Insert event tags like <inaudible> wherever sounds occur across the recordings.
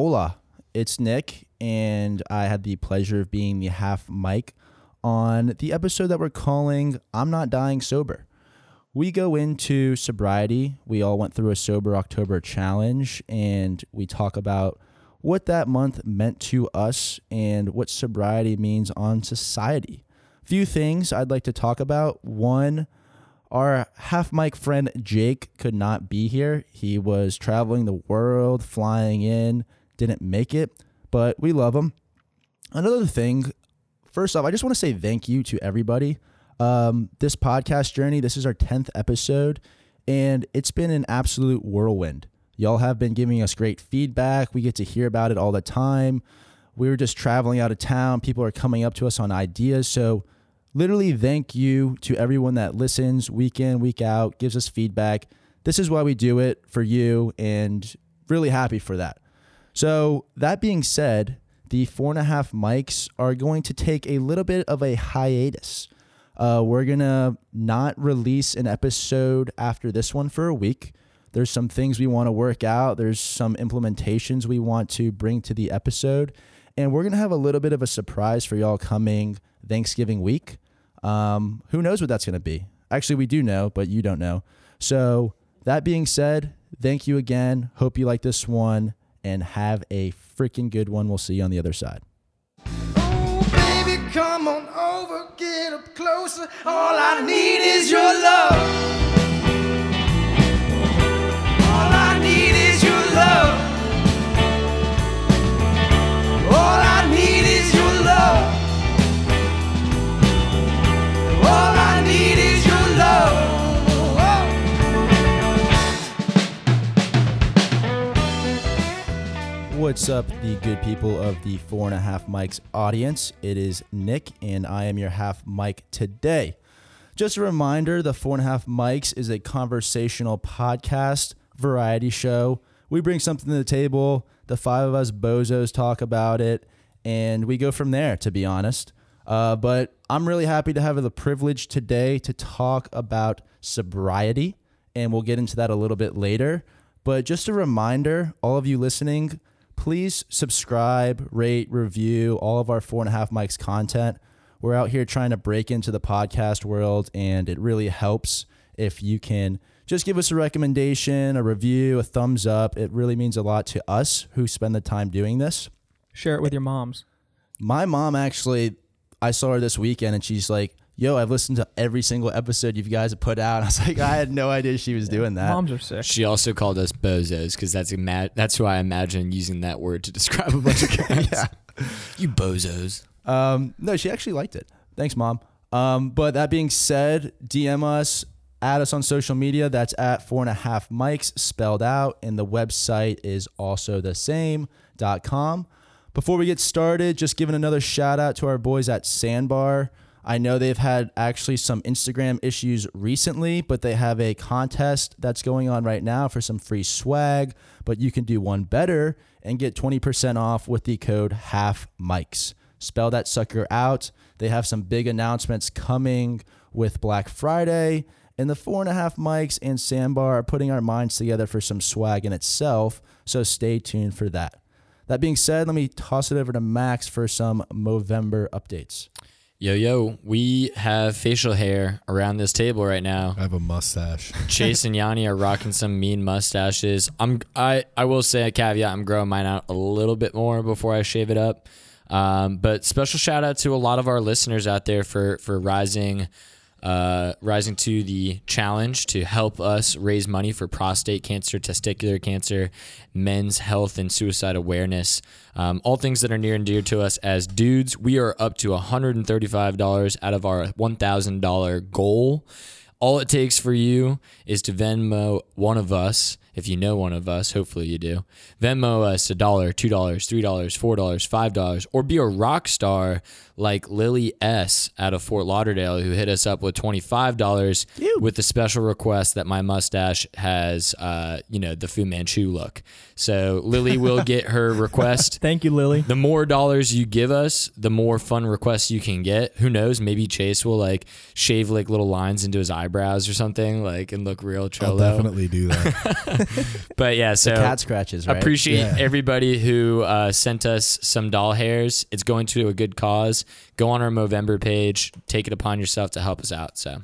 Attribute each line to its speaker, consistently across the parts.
Speaker 1: Hola, it's Nick, and I had the pleasure of being the half mic on the episode that we're calling I'm Not Dying Sober. We go into sobriety. We all went through a Sober October challenge, and we talk about what that month meant to us and what sobriety means on society. Few things I'd like to talk about. One, our half mic friend Jake could not be here. He was traveling the world, flying in, didn't make it, but we love them. Another thing, first off, I just want to say thank you to everybody. Um, this podcast journey, this is our 10th episode, and it's been an absolute whirlwind. Y'all have been giving us great feedback. We get to hear about it all the time. We were just traveling out of town. People are coming up to us on ideas. So, literally, thank you to everyone that listens week in, week out, gives us feedback. This is why we do it for you, and really happy for that. So, that being said, the four and a half mics are going to take a little bit of a hiatus. Uh, we're going to not release an episode after this one for a week. There's some things we want to work out, there's some implementations we want to bring to the episode. And we're going to have a little bit of a surprise for y'all coming Thanksgiving week. Um, who knows what that's going to be? Actually, we do know, but you don't know. So, that being said, thank you again. Hope you like this one and have a freaking good one. We'll see you on the other side.
Speaker 2: Oh, baby, come on over, get up closer. All I need is your love.
Speaker 1: What's up, the good people of the Four and a Half Mics audience? It is Nick, and I am your half mic today. Just a reminder the Four and a Half Mics is a conversational podcast variety show. We bring something to the table, the five of us bozos talk about it, and we go from there, to be honest. Uh, but I'm really happy to have the privilege today to talk about sobriety, and we'll get into that a little bit later. But just a reminder, all of you listening, please subscribe, rate, review all of our four and a half mics content. We're out here trying to break into the podcast world, and it really helps if you can just give us a recommendation, a review, a thumbs up. It really means a lot to us who spend the time doing this.
Speaker 3: Share it with your moms.
Speaker 1: My mom actually, I saw her this weekend, and she's like, Yo, I've listened to every single episode you guys have put out. <laughs> I was like, I had no idea she was doing that.
Speaker 3: Moms are sick.
Speaker 4: She also called us bozos because that's ima- that's who I imagine using that word to <laughs> describe a bunch of <laughs> guys.
Speaker 1: Yeah.
Speaker 4: You bozos.
Speaker 1: Um, no, she actually liked it. Thanks, mom. Um, but that being said, DM us, add us on social media. That's at four and a half mics spelled out, and the website is also the same dot com. Before we get started, just giving another shout out to our boys at Sandbar. I know they've had actually some Instagram issues recently, but they have a contest that's going on right now for some free swag. But you can do one better and get 20% off with the code half mics. Spell that sucker out. They have some big announcements coming with Black Friday. And the four and a half mics and Sandbar are putting our minds together for some swag in itself. So stay tuned for that. That being said, let me toss it over to Max for some Movember updates.
Speaker 4: Yo yo, we have facial hair around this table right now.
Speaker 5: I have a mustache. <laughs>
Speaker 4: Chase and Yanni are rocking some mean mustaches. I'm I I will say a caveat. I'm growing mine out a little bit more before I shave it up. Um, but special shout out to a lot of our listeners out there for for rising uh, rising to the challenge to help us raise money for prostate cancer, testicular cancer, men's health, and suicide awareness. Um, all things that are near and dear to us as dudes. We are up to $135 out of our $1,000 goal. All it takes for you is to Venmo one of us. If you know one of us, hopefully you do. Venmo us a dollar, two dollars, three dollars, four dollars, five dollars, or be a rock star like Lily S out of Fort Lauderdale, who hit us up with twenty five dollars with the special request that my mustache has, uh, you know, the Fu Manchu look. So Lily will get her <laughs> request.
Speaker 3: Thank you, Lily.
Speaker 4: The more dollars you give us, the more fun requests you can get. Who knows? Maybe Chase will like shave like little lines into his eyebrows or something, like and look real
Speaker 5: I'll definitely
Speaker 3: they do that. <laughs>
Speaker 4: But yeah, so
Speaker 1: Cat scratches, right?
Speaker 4: appreciate
Speaker 3: Yeah.
Speaker 4: everybody who uh, sent us some doll hairs. It's going to a good cause. Go on our Movember page. Take it upon yourself to help us out. So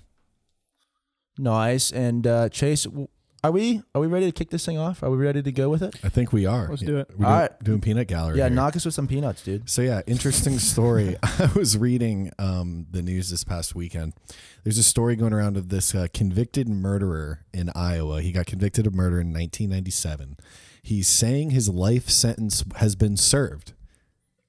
Speaker 1: Nice. And uh, Chase, w- are we are we ready to kick this thing off? Are we ready to go with it?
Speaker 3: I think we are.
Speaker 5: Let's do it.
Speaker 3: We're
Speaker 1: All
Speaker 3: doing,
Speaker 1: right.
Speaker 3: doing peanut gallery.
Speaker 1: Yeah,
Speaker 3: here.
Speaker 1: knock us with some peanuts, dude.
Speaker 3: So yeah, interesting story. <laughs> I was reading um, the news this past weekend. There's a story going around of this uh, convicted murderer in Iowa. He got convicted of murder in 1997. He's saying his life sentence has been served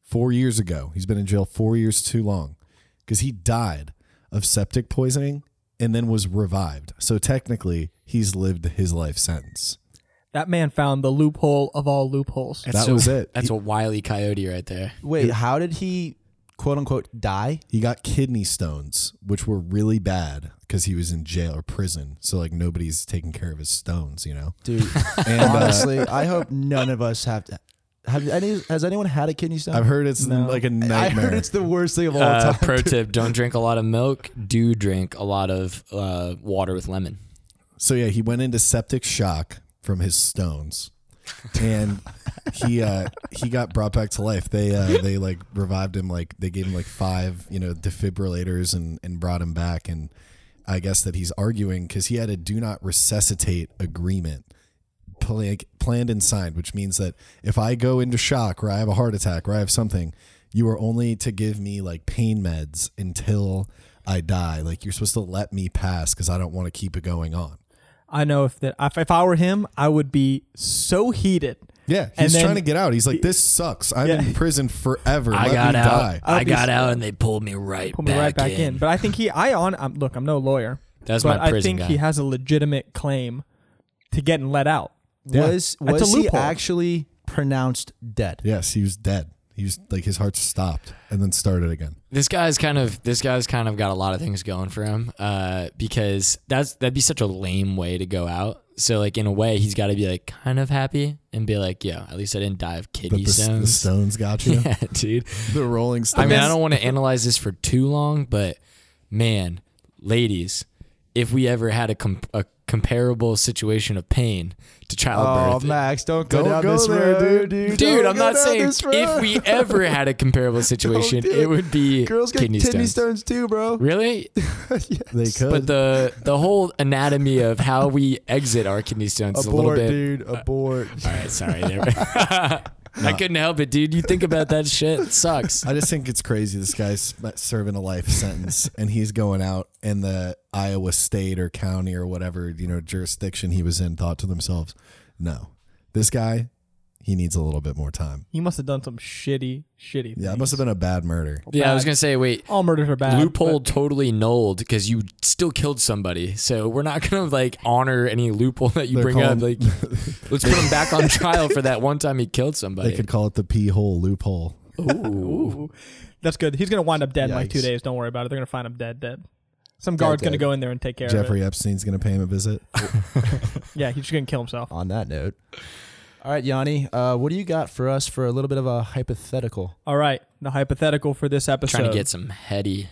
Speaker 3: four years ago. He's been in jail four years too long because he died of septic poisoning and then was revived. So technically, he's lived his life sentence.
Speaker 5: That man found the loophole of all loopholes.
Speaker 3: That was it.
Speaker 4: That's
Speaker 3: He-
Speaker 4: a wily coyote right there.
Speaker 1: Wait, how did he quote unquote die?
Speaker 3: He got kidney stones, which were really bad because he was in jail or prison. So like nobody's taking care of his stones, you know.
Speaker 1: Dude, <laughs>
Speaker 3: And uh,
Speaker 1: honestly, I hope none of us have to. Have any? Has anyone had a kidney stone?
Speaker 3: I've heard it's
Speaker 5: No.
Speaker 3: like a nightmare.
Speaker 1: I heard it's the worst thing of all
Speaker 4: Uh,
Speaker 1: time.
Speaker 4: pro tip: Don't drink a lot of milk. Do drink a lot of uh, water with lemon.
Speaker 3: so yeah, he went into septic shock from his stones, and he uh, he got brought back to life. They uh, they like revived him. Like they gave him like five you know defibrillators and and brought him back. And I guess that he's arguing because he had a do not resuscitate agreement pla- planned and signed, which means that if I go into shock or I have a heart attack or I have something, you are only to give me like pain meds until I die. Like you're supposed to let me pass because I don't want to keep it going on.
Speaker 5: I know if that if, if I were him, I would be so heated.
Speaker 3: Yeah, he's
Speaker 5: then-
Speaker 3: trying to get out. He's like, "This sucks. I'm
Speaker 5: Yeah.
Speaker 3: in prison forever.
Speaker 4: I
Speaker 3: let
Speaker 4: got
Speaker 3: me
Speaker 4: out.
Speaker 3: die."
Speaker 5: I'll
Speaker 4: I
Speaker 5: be
Speaker 4: got out, and they pulled me right
Speaker 5: Put
Speaker 4: back
Speaker 5: me right back in.
Speaker 4: in.
Speaker 5: But I think he, I on, I'm, look, I'm no lawyer,
Speaker 4: That's
Speaker 5: but
Speaker 4: my
Speaker 5: I think
Speaker 4: guy.
Speaker 5: he has a legitimate claim to getting let out.
Speaker 3: Yeah.
Speaker 1: Was
Speaker 5: That's a
Speaker 1: was he
Speaker 5: loophole.
Speaker 1: actually pronounced dead?
Speaker 3: Yes, he was dead. He was like his heart stopped and then started again.
Speaker 4: this guy's kind of this guy's kind of got a lot of things going for him uh, because that's that'd be such a lame way to go out. So like in a way, he's got to be like kind of happy and be like, "Yeah, at least I didn't die of
Speaker 3: But
Speaker 4: kidney
Speaker 3: the, the
Speaker 4: stones."
Speaker 3: stones got <laughs> you.
Speaker 4: yeah, dude.
Speaker 3: the Rolling Stones.
Speaker 4: I mean, I don't want to analyze this for too long, but man, ladies, if we ever had a, com- a comparable situation of pain to childbirth.
Speaker 1: Oh,
Speaker 4: childbirth,
Speaker 1: Max, don't go
Speaker 3: Don't
Speaker 1: down
Speaker 3: go
Speaker 1: this
Speaker 3: there,
Speaker 1: road,
Speaker 3: dude.
Speaker 1: dude.
Speaker 4: dude,
Speaker 1: Don't
Speaker 4: I'm
Speaker 1: go
Speaker 4: not
Speaker 1: down
Speaker 4: saying
Speaker 1: this road.
Speaker 4: if we ever <laughs> had a comparable situation,
Speaker 1: do
Speaker 4: it
Speaker 1: it.
Speaker 4: would be
Speaker 1: girls get
Speaker 4: kidney,
Speaker 1: kidney
Speaker 4: stones.
Speaker 1: stones. too, bro.
Speaker 4: Really? <laughs>
Speaker 3: they could.
Speaker 4: But the the whole anatomy of how we exit our kidney stones is a little
Speaker 1: Abort,
Speaker 4: bit.
Speaker 1: dude. Uh, Abort.
Speaker 4: All right, sorry. <laughs> I couldn't help it, dude. You think about that shit, it sucks.
Speaker 3: I just think it's crazy. This guy's serving a life sentence, and he's going out, and the Iowa state or county or whatever you know jurisdiction he was in thought to themselves, "No, this guy, he needs a little bit more time."
Speaker 5: He must have done some shitty, shitty.
Speaker 3: Yeah, it
Speaker 5: things.
Speaker 3: must have been a bad murder.
Speaker 4: Yeah, I was
Speaker 5: Bad.
Speaker 4: gonna say, wait,
Speaker 5: All murders are bad.
Speaker 4: loophole
Speaker 5: but
Speaker 4: totally nulled because you still killed somebody. So we're not gonna like honor any loophole that you
Speaker 3: They're
Speaker 4: bring up.
Speaker 3: calling-
Speaker 4: Like, <laughs> let's put him back on trial for that one time he killed somebody.
Speaker 3: They could call it the pee hole loophole.
Speaker 5: Ooh. That's good. He's gonna wind up dead in like two
Speaker 1: Yikes.
Speaker 5: days. Don't worry about it. They're gonna find him dead, dead. Some
Speaker 1: Dead,
Speaker 5: guard's gonna
Speaker 1: dead.
Speaker 5: go in there and take care of Jeffrey
Speaker 3: Epstein's going to pay him a visit.
Speaker 5: it. <laughs> Yeah, he's just gonna kill himself.
Speaker 1: On that note, all right, Yanni, uh, what do you got for us for a little bit of a hypothetical?
Speaker 5: All right, the hypothetical for this episode.
Speaker 4: trying to get some heady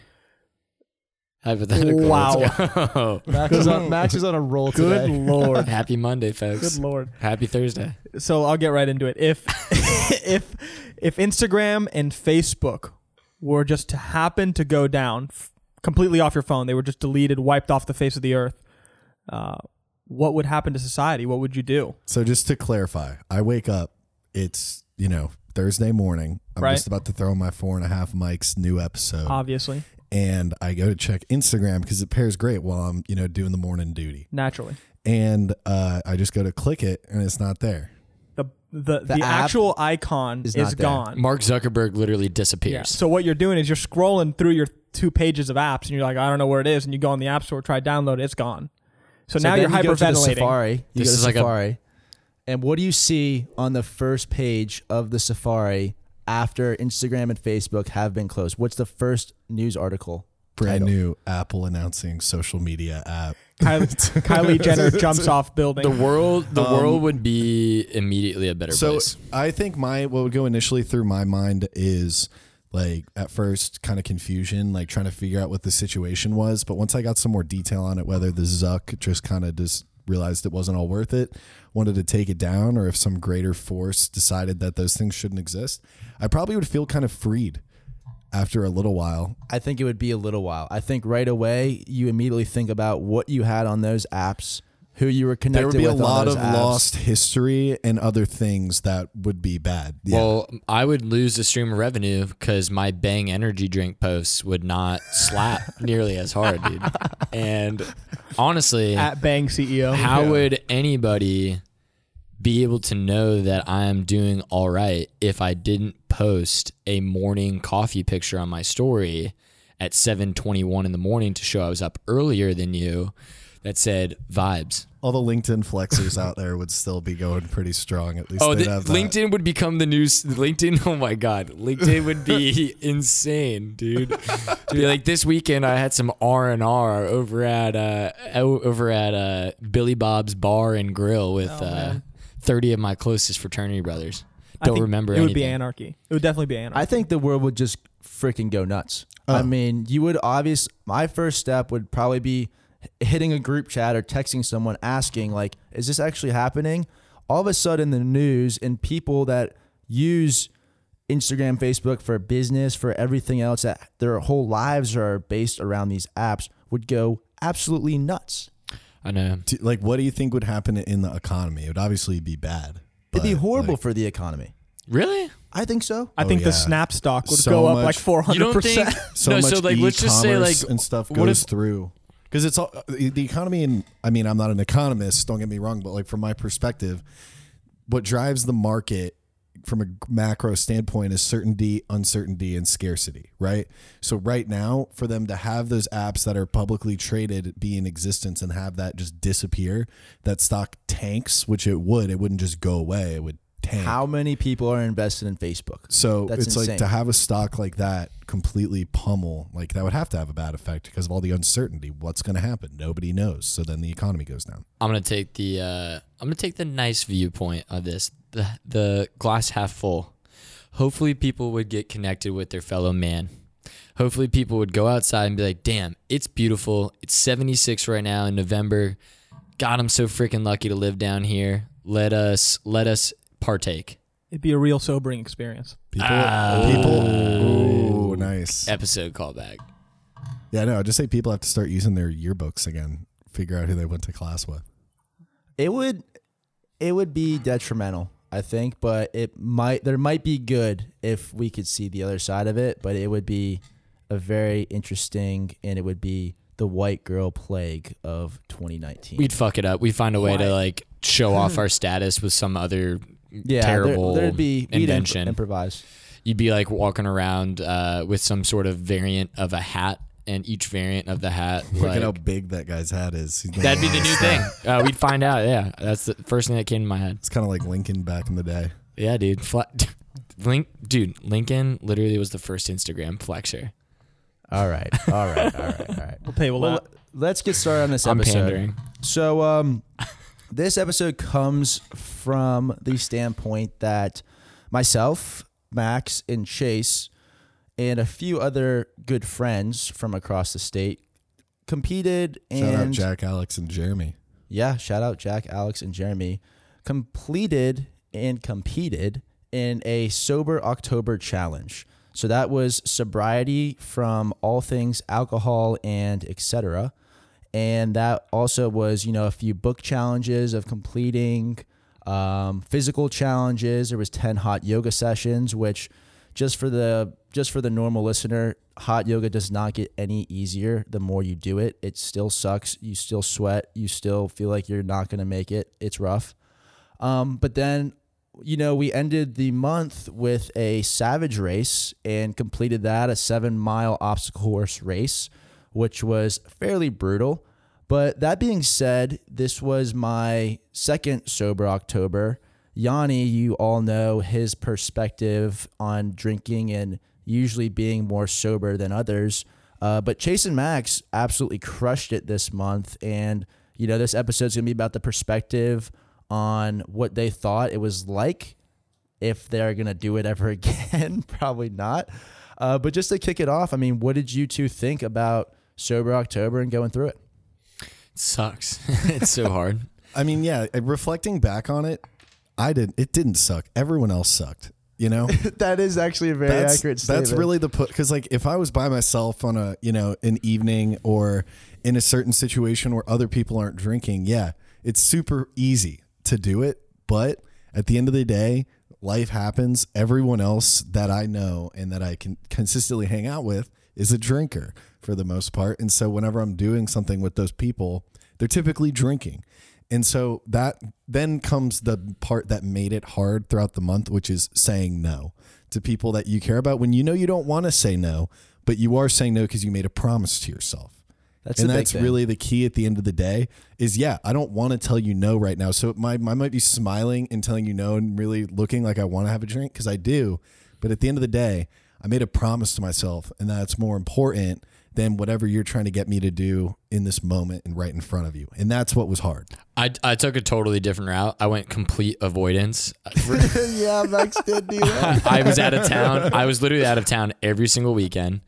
Speaker 4: hypothetical.
Speaker 5: Wow. <laughs>
Speaker 1: Max is on, Max is on a roll today.
Speaker 5: Good
Speaker 1: today.
Speaker 5: lord.
Speaker 4: Happy Monday, folks.
Speaker 5: Good lord.
Speaker 4: Happy Thursday.
Speaker 5: So I'll get right into it. If <laughs> if if Instagram and Facebook were just to happen to go down f- completely off your phone, they were just deleted, wiped off the face of the earth. Uh, what would happen to society? What would you do?
Speaker 3: So just to clarify, I wake up. It's you know Thursday morning. I'm
Speaker 5: Right.
Speaker 3: just about to throw my four and a half mics new episode,
Speaker 5: Obviously,
Speaker 3: and I go to check Instagram because it pairs great while I'm you know doing the morning duty.
Speaker 5: naturally,
Speaker 3: And uh, I just go to click it, and it's not there.
Speaker 5: the the the,
Speaker 1: app
Speaker 5: actual icon
Speaker 1: is
Speaker 5: is,
Speaker 1: not there.
Speaker 5: gone.
Speaker 4: Mark Zuckerberg literally
Speaker 5: Yeah.
Speaker 4: disappears.
Speaker 5: So what you're doing is you're scrolling through your two pages of apps, and you're like, I don't know where it is, and you go on the app store, try download it, it's gone. So, now you're
Speaker 1: you go to the
Speaker 5: hyperventilating.
Speaker 1: Safari. You
Speaker 4: This
Speaker 1: go to
Speaker 4: is like a-
Speaker 1: Safari. and what do you see on the first page of the Safari after Instagram and Facebook have been closed? What's the first news article?
Speaker 3: Brand
Speaker 1: title?
Speaker 3: new Apple announcing social media app.
Speaker 5: Kylie, <laughs> Kylie Jenner jumps off building.
Speaker 4: The world, the
Speaker 3: Um,
Speaker 4: world would be immediately a better place.
Speaker 3: So
Speaker 4: place.
Speaker 3: I think my what would go initially through my mind is like at first kind of confusion, like trying to figure out what the situation was. But once I got some more detail on it, whether the Zuck just kind of just realized it wasn't all worth it, wanted to take it down, or if some greater force decided that those things shouldn't exist, I probably would feel kind of freed after a little while.
Speaker 1: I think it would be a little while. I think right away you immediately think about what you had on those apps, who you were connected
Speaker 3: There would be a lot of
Speaker 1: apps.
Speaker 3: lost history and other things that would be bad. Yeah.
Speaker 4: Well, I would lose the stream of revenue because my Bang energy drink posts would not slap <laughs> nearly as hard, dude. And honestly,
Speaker 5: At Bang CEO.
Speaker 4: how would anybody be able to know that I am doing all right if I didn't post a morning coffee picture on my story at 7:21 in the morning to show I was up earlier than you that said vibes.
Speaker 3: all the LinkedIn flexers out there would still be going pretty strong. At least
Speaker 4: Oh,
Speaker 3: they'd
Speaker 4: the,
Speaker 3: have.
Speaker 4: LinkedIn would become the new s- LinkedIn. <laughs> Oh my god, LinkedIn would be <laughs> insane, dude. To be like this weekend, I had some R and R over at uh over at uh Billy Bob's Bar and Grill with
Speaker 5: Oh,
Speaker 4: uh thirty of my closest fraternity brothers. Don't remember
Speaker 5: It would be anarchy. It would definitely be anarchy.
Speaker 1: I think the world would just freaking go nuts. I
Speaker 3: Oh.
Speaker 1: mean, you would obvious. My first step would probably be h- hitting a group chat or texting someone asking, like, "Is this actually happening?" All of a sudden, the news and people that use Instagram, Facebook for business, for everything else, that their whole lives are based around these apps, would go absolutely nuts.
Speaker 4: I know.
Speaker 3: Do- like, what do you think would happen in the economy? It would obviously be bad.
Speaker 1: It'd be
Speaker 3: but,
Speaker 1: horrible
Speaker 3: like,
Speaker 1: for the economy.
Speaker 4: Really?
Speaker 1: I think so.
Speaker 5: I
Speaker 3: Oh,
Speaker 5: think
Speaker 3: yeah.
Speaker 5: the Snap stock would
Speaker 3: So
Speaker 5: go up
Speaker 3: much-
Speaker 5: like four
Speaker 4: You
Speaker 5: hundred
Speaker 4: don't think?
Speaker 5: percent. <laughs>
Speaker 3: so
Speaker 4: no.
Speaker 3: much
Speaker 4: So like, let's just say like,
Speaker 3: e-commerce and stuff
Speaker 4: what
Speaker 3: goes
Speaker 4: if-
Speaker 3: through because it's all the economy and I mean I'm not an economist don't get me wrong but like from my perspective what drives the market from a macro standpoint is certainty uncertainty and scarcity right? So right now for them to have those apps that are publicly traded be in existence and have that just disappear that stock tanks which it would it wouldn't just go away. It would tank
Speaker 1: How many people are invested in Facebook?
Speaker 3: so
Speaker 1: That's
Speaker 3: it's
Speaker 1: insane.
Speaker 3: like to have a stock like that completely pummel, like that would have to have a bad effect because of all the uncertainty. What's going to happen? Nobody knows. So then the economy goes down.
Speaker 4: I'm gonna take the uh, I'm gonna take the nice viewpoint of this, the the glass half full. Hopefully, people would get connected with their fellow man. Hopefully, people would go outside and be like, "Damn, it's beautiful. It's 76 right now in November. God, I'm so freaking lucky to live down here. Let us let us partake."
Speaker 5: It'd be a real sobering experience.
Speaker 3: People,
Speaker 4: Ah.
Speaker 3: people, ooh, nice.
Speaker 4: Episode callback.
Speaker 3: Yeah, no, just say people have to start using their yearbooks again. Figure out who they went to class with.
Speaker 1: It would it would be detrimental, I think, but it might there might be good if we could see the other side of it, but it would be a very interesting and it would be the white girl plague of 2019.
Speaker 4: We'd fuck it up. We'd find a way to like show off <laughs> our status with some other
Speaker 1: yeah,
Speaker 4: terrible
Speaker 1: there, would be we'd imp-
Speaker 4: invention.
Speaker 1: improvise.
Speaker 4: you'd be like walking around uh, with some sort of variant of a hat, and each variant of the hat, <laughs>
Speaker 3: Look at how big that guy's hat is.
Speaker 4: That'd be the new thing. Uh, we'd find out. Yeah, that's the first thing that came to my head.
Speaker 3: It's kind of like Lincoln back in the day.
Speaker 4: Yeah, dude. Fle- <laughs> Link, dude. Lincoln literally was the first Instagram flexer.
Speaker 1: All right. All right. All right. All right. <laughs>
Speaker 5: We'll table
Speaker 1: Well,
Speaker 5: that.
Speaker 1: let's get started on this episode.
Speaker 4: I'm pandering.
Speaker 1: So, um, this episode comes from the standpoint that myself, Max, and Chase, and a few other good friends from across the state competed and
Speaker 3: Shout out
Speaker 1: and
Speaker 3: Jack, Alex, and Jeremy.
Speaker 1: yeah, shout out Jack, Alex, and Jeremy, completed and competed in a sober October challenge. So that was sobriety from all things alcohol and etc. And that also was, you know, a few book challenges of completing, um, physical challenges. There was ten hot yoga sessions, which just for the just for the normal listener, hot yoga does not get any easier the more you do it. It still sucks. You still sweat. You still feel like you're not going to make it. It's rough. Um, but then, you know, we ended the month with a savage race and completed that a seven mile obstacle course race, which was fairly brutal. But that being said, this was my second sober October. Yanni, you all know his perspective on drinking and usually being more sober than others. Uh, but Chase and Max absolutely crushed it this month. And, you know, this episode's going to be about the perspective on what they thought it was like. If they're going to do it ever <laughs> again, probably not. Uh, but just to kick it off, I mean, what did you two think about Sober October and going through it?
Speaker 4: sucks. <laughs> it's so hard. <laughs>
Speaker 3: I mean, yeah, uh, reflecting back on it, I didn't. It didn't suck. Everyone else sucked. You know, <laughs>
Speaker 1: that is actually a very
Speaker 3: that's
Speaker 1: accurate
Speaker 3: that's really the put. Because like, if I was by myself on a you know an evening or in a certain situation where other people aren't drinking, yeah, it's super easy to do it. But at the end of the day, life happens. Everyone else that I know and that I can consistently hang out with is a drinker for the most part. And so whenever I'm doing something with those people, they're typically drinking. And so that then comes the part that made it hard throughout the month, which is saying no to people that you care about when you know you don't want to say no, but you are saying no because you made a promise to yourself
Speaker 1: That's
Speaker 3: and that's really the key at the end of the day is yeah i don't want to tell you no right now so my, I might be smiling and telling you no and really looking like i want to have a drink because i do but at the end of the day i made a promise to myself and that's more important than whatever you're trying to get me to do in this moment and right in front of you and that's what was hard
Speaker 4: I, I took a totally different route. I went complete avoidance. <laughs>
Speaker 1: yeah, Max did do that. <laughs>
Speaker 4: I was out of town. I was literally out of town every single weekend.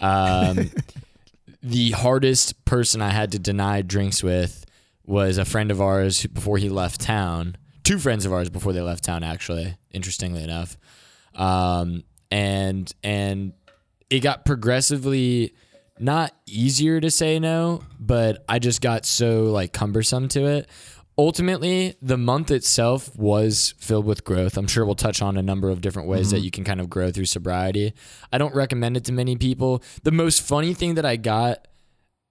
Speaker 4: Um, <laughs> the hardest person I had to deny drinks with was a friend of ours who- before he left town. Two friends of ours before they left town, actually. Interestingly enough, um, and and it got progressively not easier to say no, but I just got so like cumbersome to it. Ultimately, the month itself was filled with growth. I'm sure we'll touch on a number of different ways that mm-hmm. you can kind of grow through sobriety. I don't recommend it to many people. The most funny thing that I got,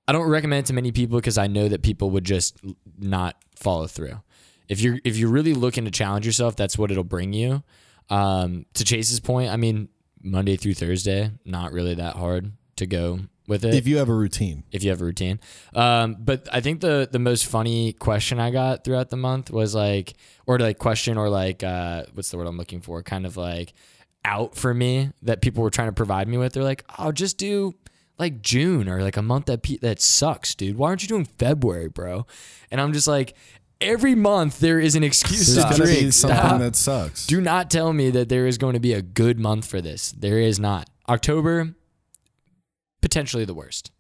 Speaker 4: I don't recommend it to many people because I know that people would just not follow through. If you're if you're really looking to challenge yourself, that's what it'll bring you. Um, to Chase's point, I mean, Monday through Thursday, not really that hard to go with it
Speaker 3: if you have a routine
Speaker 4: if you have a routine. Um, but I think the the most funny question I got throughout the month was like, or like question or like, uh, what's the word I'm looking for? Kind of like out for me that people were trying to provide me with. They're like, oh, just do like June or like a month that pe- that sucks, dude. Why aren't you doing February, bro? And I'm just like, every month there is an excuse
Speaker 3: there's
Speaker 4: to
Speaker 3: gonna
Speaker 4: drink.
Speaker 3: something
Speaker 4: Stop.
Speaker 3: that sucks
Speaker 4: Do not tell me that there is going to be a good month for this. There is not. October, potentially the worst.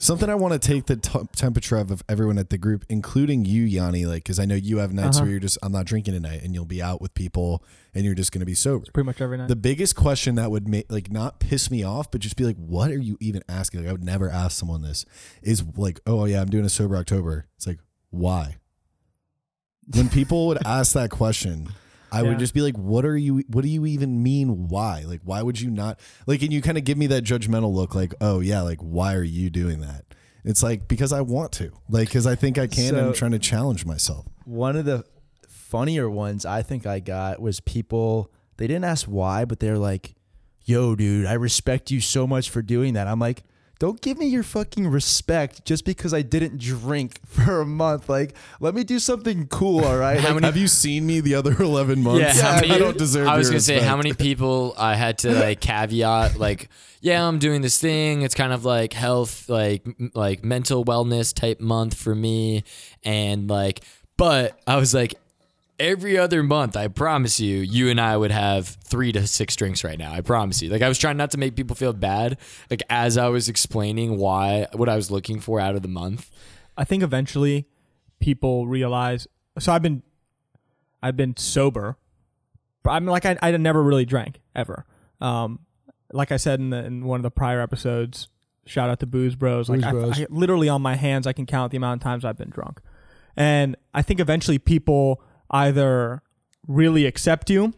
Speaker 3: Something I want to take the t- temperature of, of everyone at the group, including you, Yanni, like because I know you have nights
Speaker 5: Uh-huh.
Speaker 3: where you're just I'm not drinking tonight, and you'll be out with people, and you're just going to be sober.
Speaker 5: Pretty much every night.
Speaker 3: The biggest question that would make like not piss me off, but just be like, what are you even asking? Like I would never ask someone this. Is like, oh yeah, I'm doing a sober October. It's like, why? When people would ask that question, I
Speaker 5: Yeah.
Speaker 3: would just be like, what are you? What do you even mean? Why? Like, why would you not? Like, and you kind of give me that judgmental look, like, oh yeah, like why are you doing that? It's like because I want to, like, because I think I can, and I'm trying to challenge myself.
Speaker 1: One of the funnier ones I think I got was people, they didn't ask why, but they're like, yo, dude, I respect you so much for doing that. I'm like, don't give me your fucking respect just because I didn't drink <laughs> for a month. Like, let me do something cool, all right? <laughs>
Speaker 4: How
Speaker 1: Like,
Speaker 4: many-
Speaker 3: Have you seen me the other <laughs> 11 months?
Speaker 4: Yeah, how many,
Speaker 3: I don't deserve.
Speaker 4: I was gonna say how many people I had to like caveat like, yeah, I'm doing this thing. It's kind of like health, like like mental wellness type month for me, and like, but I was like, every other month, I promise you, you and I would have three to six drinks right now. I promise you. Like I was trying not to make people feel bad, like as I was explaining why what I was looking for out of the month.
Speaker 5: I think eventually people realize. So I've been, I've been sober. But I'm like I, I never really drank ever. Um, like I said in the, in one of the prior episodes, shout out to Booze Bros. Like
Speaker 1: Booze
Speaker 5: I- I, literally on my hands, I can count the amount of times I've been drunk. And I think eventually people either really accept you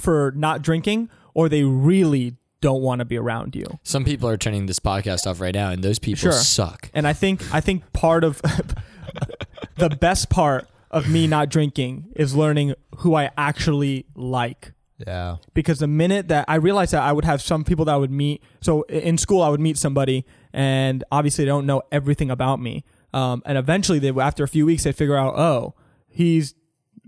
Speaker 5: for not drinking, or they really don't want to be around you.
Speaker 4: Some people are turning this podcast off right now, and those people
Speaker 5: Sure.
Speaker 4: suck.
Speaker 5: And I think I think part of <laughs> the best part of me not drinking is learning who I actually like.
Speaker 1: yeah.
Speaker 5: Because the minute that I realized that I would have some people that I would meet, so i- in school I would meet somebody, and obviously they don't know everything about me. Um, and eventually, they after a few weeks, they'd figure out, oh, he's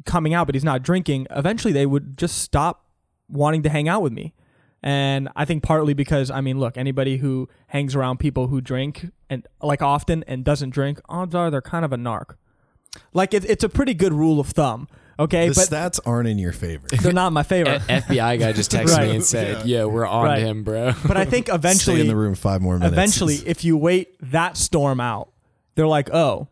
Speaker 5: coming out, but he's not drinking. Eventually, they would just stop wanting to hang out with me. And I think partly because I mean, look, anybody who hangs around people who drink and like often and doesn't drink, odds are they're kind of a narc. Like it, it's a pretty good rule of thumb, okay?
Speaker 3: The
Speaker 5: but
Speaker 3: stats aren't in your favor.
Speaker 5: they're not my
Speaker 4: A-
Speaker 5: favorite. <laughs>
Speaker 4: FBI guy just texted
Speaker 5: Right.
Speaker 4: me and said, "Yeah, we're on
Speaker 5: Right.
Speaker 4: him, bro."
Speaker 5: but I think eventually,
Speaker 3: Stay in the room five more minutes.
Speaker 5: eventually, if you wait that storm out, they're like, oh,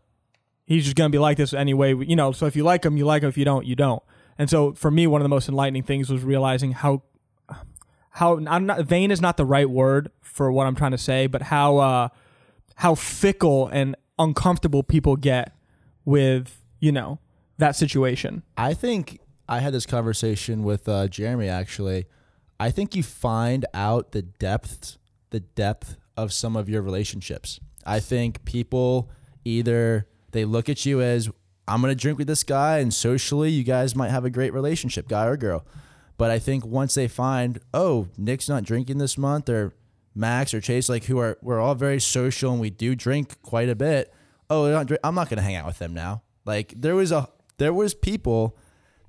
Speaker 5: he's just gonna be like this anyway. You know, so if you like him, you like him. If you don't, you don't. And so for me, one of the most enlightening things was realizing how how I'm not vain is not the right word for what I'm trying to say, but how uh, how fickle and uncomfortable people get with you know that situation.
Speaker 1: I think I had this conversation with uh, Jeremy actually. I think you find out the depth, the depth of some of your relationships. I think people either they look at you as I'm gonna drink with this guy, and socially you guys might have a great relationship, guy or girl. But I think once they find, oh, Nick's not drinking this month, or Max or Chase, like who are we're all very social and we do drink quite a bit. Oh, not I'm not gonna hang out with them now. Like there was a there was people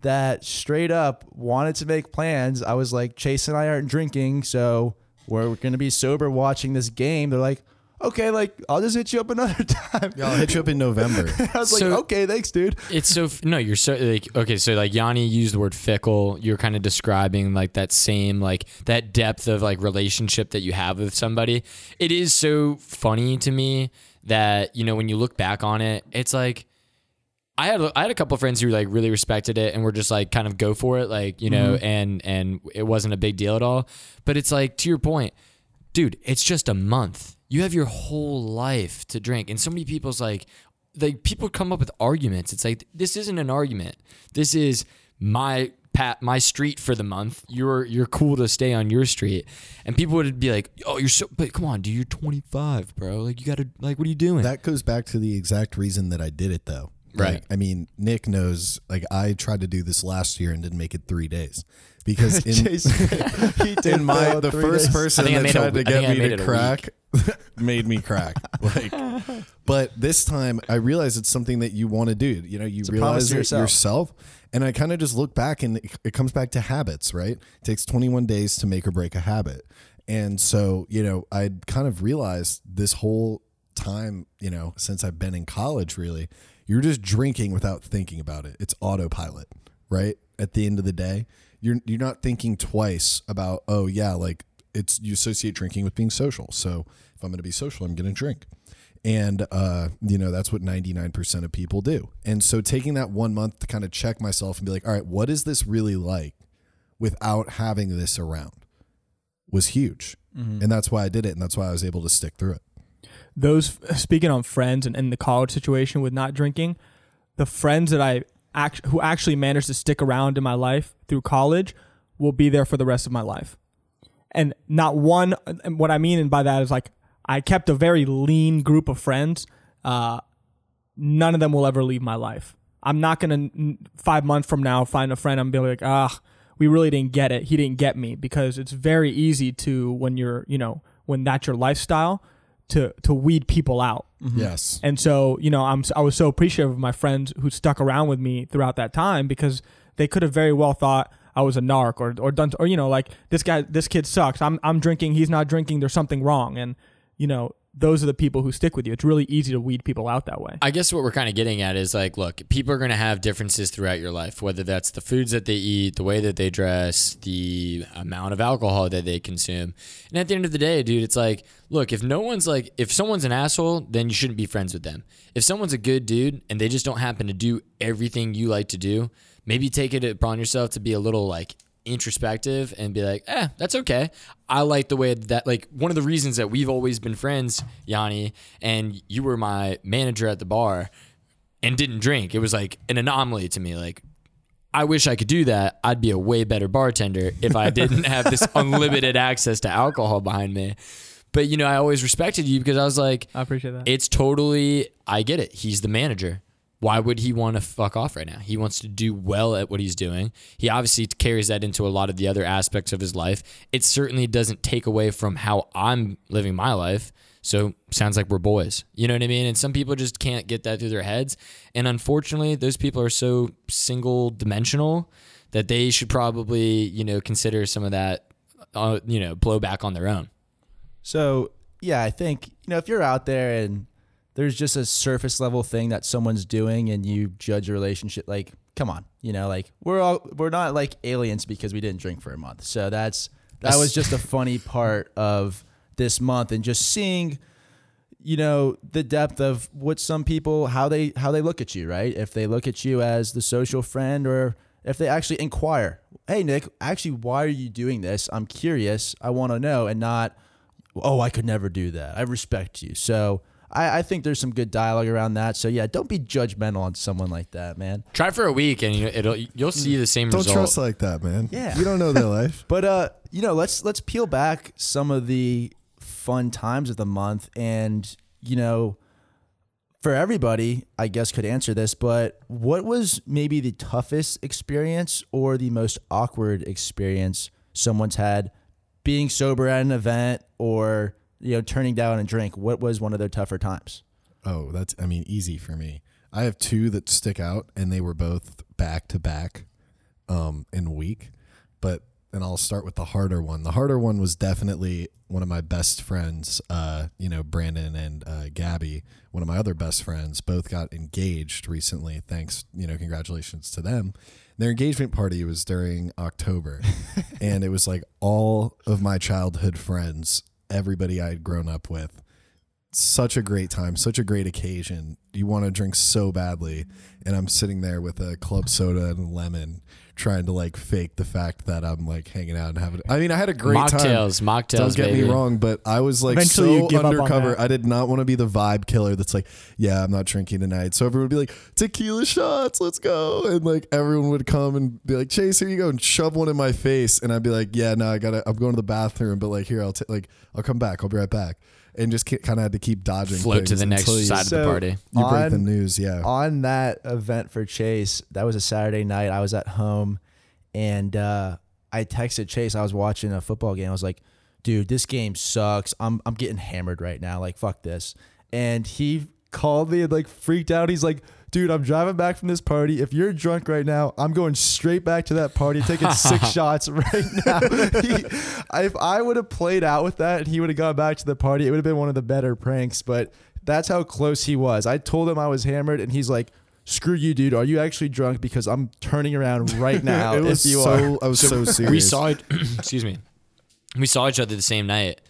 Speaker 1: that straight up wanted to make plans. I was like, Chase and I aren't drinking, so we're gonna be sober watching this game. They're like, okay, like I'll just hit you up another <laughs> time.
Speaker 3: Yeah, I'll hit you up in November. <laughs>
Speaker 1: I was
Speaker 4: So-
Speaker 1: like, okay, thanks, dude.
Speaker 4: It's so f- no, you're so like okay. So like Yanni used the word fickle. You're kind of describing like that same like that depth of like relationship that you have with somebody. It is so funny to me that you know when you look back on it, it's like I had I had a couple of friends who like really respected it and were just like kind of go for it, like you know, mm-hmm. and and it wasn't a big deal at all. But it's like to your point, dude, it's just a month. You have your whole life to drink, and so many people's like, like people come up with arguments. It's like this isn't an argument. This is my pat my street for the month. You're you're cool to stay on your street, and people would be like, oh, you're so, but come on, dude, you're 25, bro. Like you gotta like, what are you doing?
Speaker 3: that goes back to the exact reason that I did it, though.
Speaker 4: Right.
Speaker 3: Like, I mean, Nick knows. Like, I tried to do this last year and didn't make it three days because <laughs> in,
Speaker 1: he <laughs> did
Speaker 3: in my
Speaker 1: fail
Speaker 3: the
Speaker 1: three
Speaker 3: first
Speaker 1: days.
Speaker 3: person
Speaker 4: I think I
Speaker 3: that
Speaker 4: made a-
Speaker 3: tried to get me to crack <laughs> made me crack. Like, but this time I realized it's something that you want to do. You know, you
Speaker 1: a promise
Speaker 3: realize it
Speaker 1: yourself.
Speaker 3: yourself. And I kind of just look back and it, it comes back to habits, right? It takes 21 days to make or break a habit. And so, you know, I'd kind of realized this whole time, you know, since I've been in college, really, you're just drinking without thinking about it. It's autopilot, right? At the end of the day, you're you're not thinking twice about, oh yeah, like it's you associate drinking with being social. So if I'm going to be social, I'm going to drink. And uh, you know, that's what 99% of people do. And so taking that 1 month to kind of check myself and be like, all right, what is this really like without having this around was huge. And that's why I did it and that's why I was able to stick through it.
Speaker 5: those speaking on friends and, and the college situation with not drinking, the friends that I act, who actually managed to stick around in my life through college will be there for the rest of my life. And not one, and what I mean by that is like I kept a very lean group of friends. Uh, none of them will ever leave my life. I'm not gonna five months from now find a friend and be like, ah, we really didn't get it. He didn't get me because it's very easy to when you're, you know, when that's your lifestyle, to to weed people out. Mm-hmm.
Speaker 3: Yes.
Speaker 5: And so, you know, I'm I was so appreciative of my friends who stuck around with me throughout that time because they could have very well thought I was a narc or or done or you know like this guy this kid sucks. I'm I'm drinking, he's not drinking. There's something wrong, and you know those are the people who stick with you. It's really easy to weed people out that way.
Speaker 4: I guess what we're kind of getting at is like, look, people are going to have differences throughout your life, whether that's the foods that they eat, the way that they dress, the amount of alcohol that they consume. And at the end of the day, dude, it's like, look, if no one's like, if someone's an asshole, then you shouldn't be friends with them. If someone's a good dude and they just don't happen to do everything you like to do, maybe take it upon yourself to be a little like introspective and be like, eh, that's okay. I like the way that, like, one of the reasons that we've always been friends, Yanni, and you were my manager at the bar and didn't drink. It was like an anomaly to me. Like, I wish I could do that. I'd be a way better bartender if I didn't have this <laughs> unlimited access to alcohol behind me. But, you know, I always respected you because I was like,
Speaker 5: I appreciate that.
Speaker 4: it's totally I get it. He's the manager. Why would he want to fuck off right now? He wants to do well at what he's doing. He obviously carries that into a lot of the other aspects of his life. It certainly doesn't take away from how I'm living my life. So sounds like we're boys. You know what I mean? And some people just can't get that through their heads. And unfortunately, those people are so single dimensional that they should probably, you know, consider some of that uh, you know, blowback on their own.
Speaker 1: So yeah, I think you know if you're out there and there's just a surface level thing that someone's doing and you judge a relationship, like come on, you know, like we're all we're not like aliens because we didn't drink for a month. So that's that was just a funny part of this month and just seeing you know the depth of what some people how they how they look at you right? If they look at you as the social friend or if they actually inquire hey nick actually why are you doing this? I'm curious. I want to know and not oh i could never do that. I respect you. So I, I think there's some good dialogue around that so yeah don't be judgmental on someone like that man
Speaker 4: Try for a week and you it'll you'll see the same
Speaker 3: Don't
Speaker 4: result.
Speaker 3: trust like that, man.
Speaker 1: Yeah.
Speaker 3: You don't know their life. <laughs>
Speaker 1: But uh, you know, let's let's peel back some of the fun times of the month, and you know, for everybody, I guess could answer this. But what was maybe the toughest experience or the most awkward experience someone's had being sober at an event or you know turning down a drink? What was one of their tougher times?
Speaker 3: Oh, that's I mean easy for me. I have two that stick out, and they were both back to back, um, in a week. But and I'll start with the harder one. The harder one was definitely one of my best friends. Uh, you know, Brandon and uh, Gabby, one of my other best friends, both got engaged recently. Thanks, you know, congratulations to them. Their engagement party was during October, <laughs> and it was like all of my childhood friends, everybody I had grown up with such a great time, such a great occasion. You want to drink so badly, and I'm sitting there with a club soda and a lemon, trying to like fake the fact that I'm like hanging out and having. I mean, I had a great time.
Speaker 4: mocktails, mocktails,
Speaker 3: Don't get
Speaker 4: baby.
Speaker 3: me wrong, but I was like
Speaker 5: Eventually
Speaker 3: so
Speaker 5: you give up on
Speaker 3: undercover. I did not want to be the vibe killer that's like, yeah, I'm not drinking tonight. So everyone would be like, tequila shots, let's go. And like everyone would come and be like, Chase, here you go, and shove one in my face. And I'd be like, yeah, no, I gotta, I'm going to the bathroom, but like here, I'll take, like, I'll come back. I'll be right back. And just kind of had to keep dodging.
Speaker 4: Float to the next
Speaker 3: until you,
Speaker 4: side of the party.
Speaker 3: You break the news, yeah.
Speaker 1: on that event for Chase, that was a Saturday night. I was at home and uh, I texted Chase. I was watching a football game. I was like, dude, this game sucks. I'm, I'm getting hammered right now. Like, fuck this. And he called me and like freaked out. He's like, dude, I'm driving back from this party. If you're drunk right now, I'm going straight back to that party, taking six <laughs> shots right now. He, if I would have played out with that and he would have gone back to the party, it would have been one of the better pranks. But that's how close he was. I told him I was hammered, and he's like, "Screw you, dude. Are you actually drunk? Because I'm turning around right <laughs> now.
Speaker 3: it
Speaker 1: if
Speaker 3: was
Speaker 1: you
Speaker 3: so,
Speaker 1: are."
Speaker 3: I was so serious.
Speaker 4: we saw it. <clears throat> excuse me. We saw each other the same night,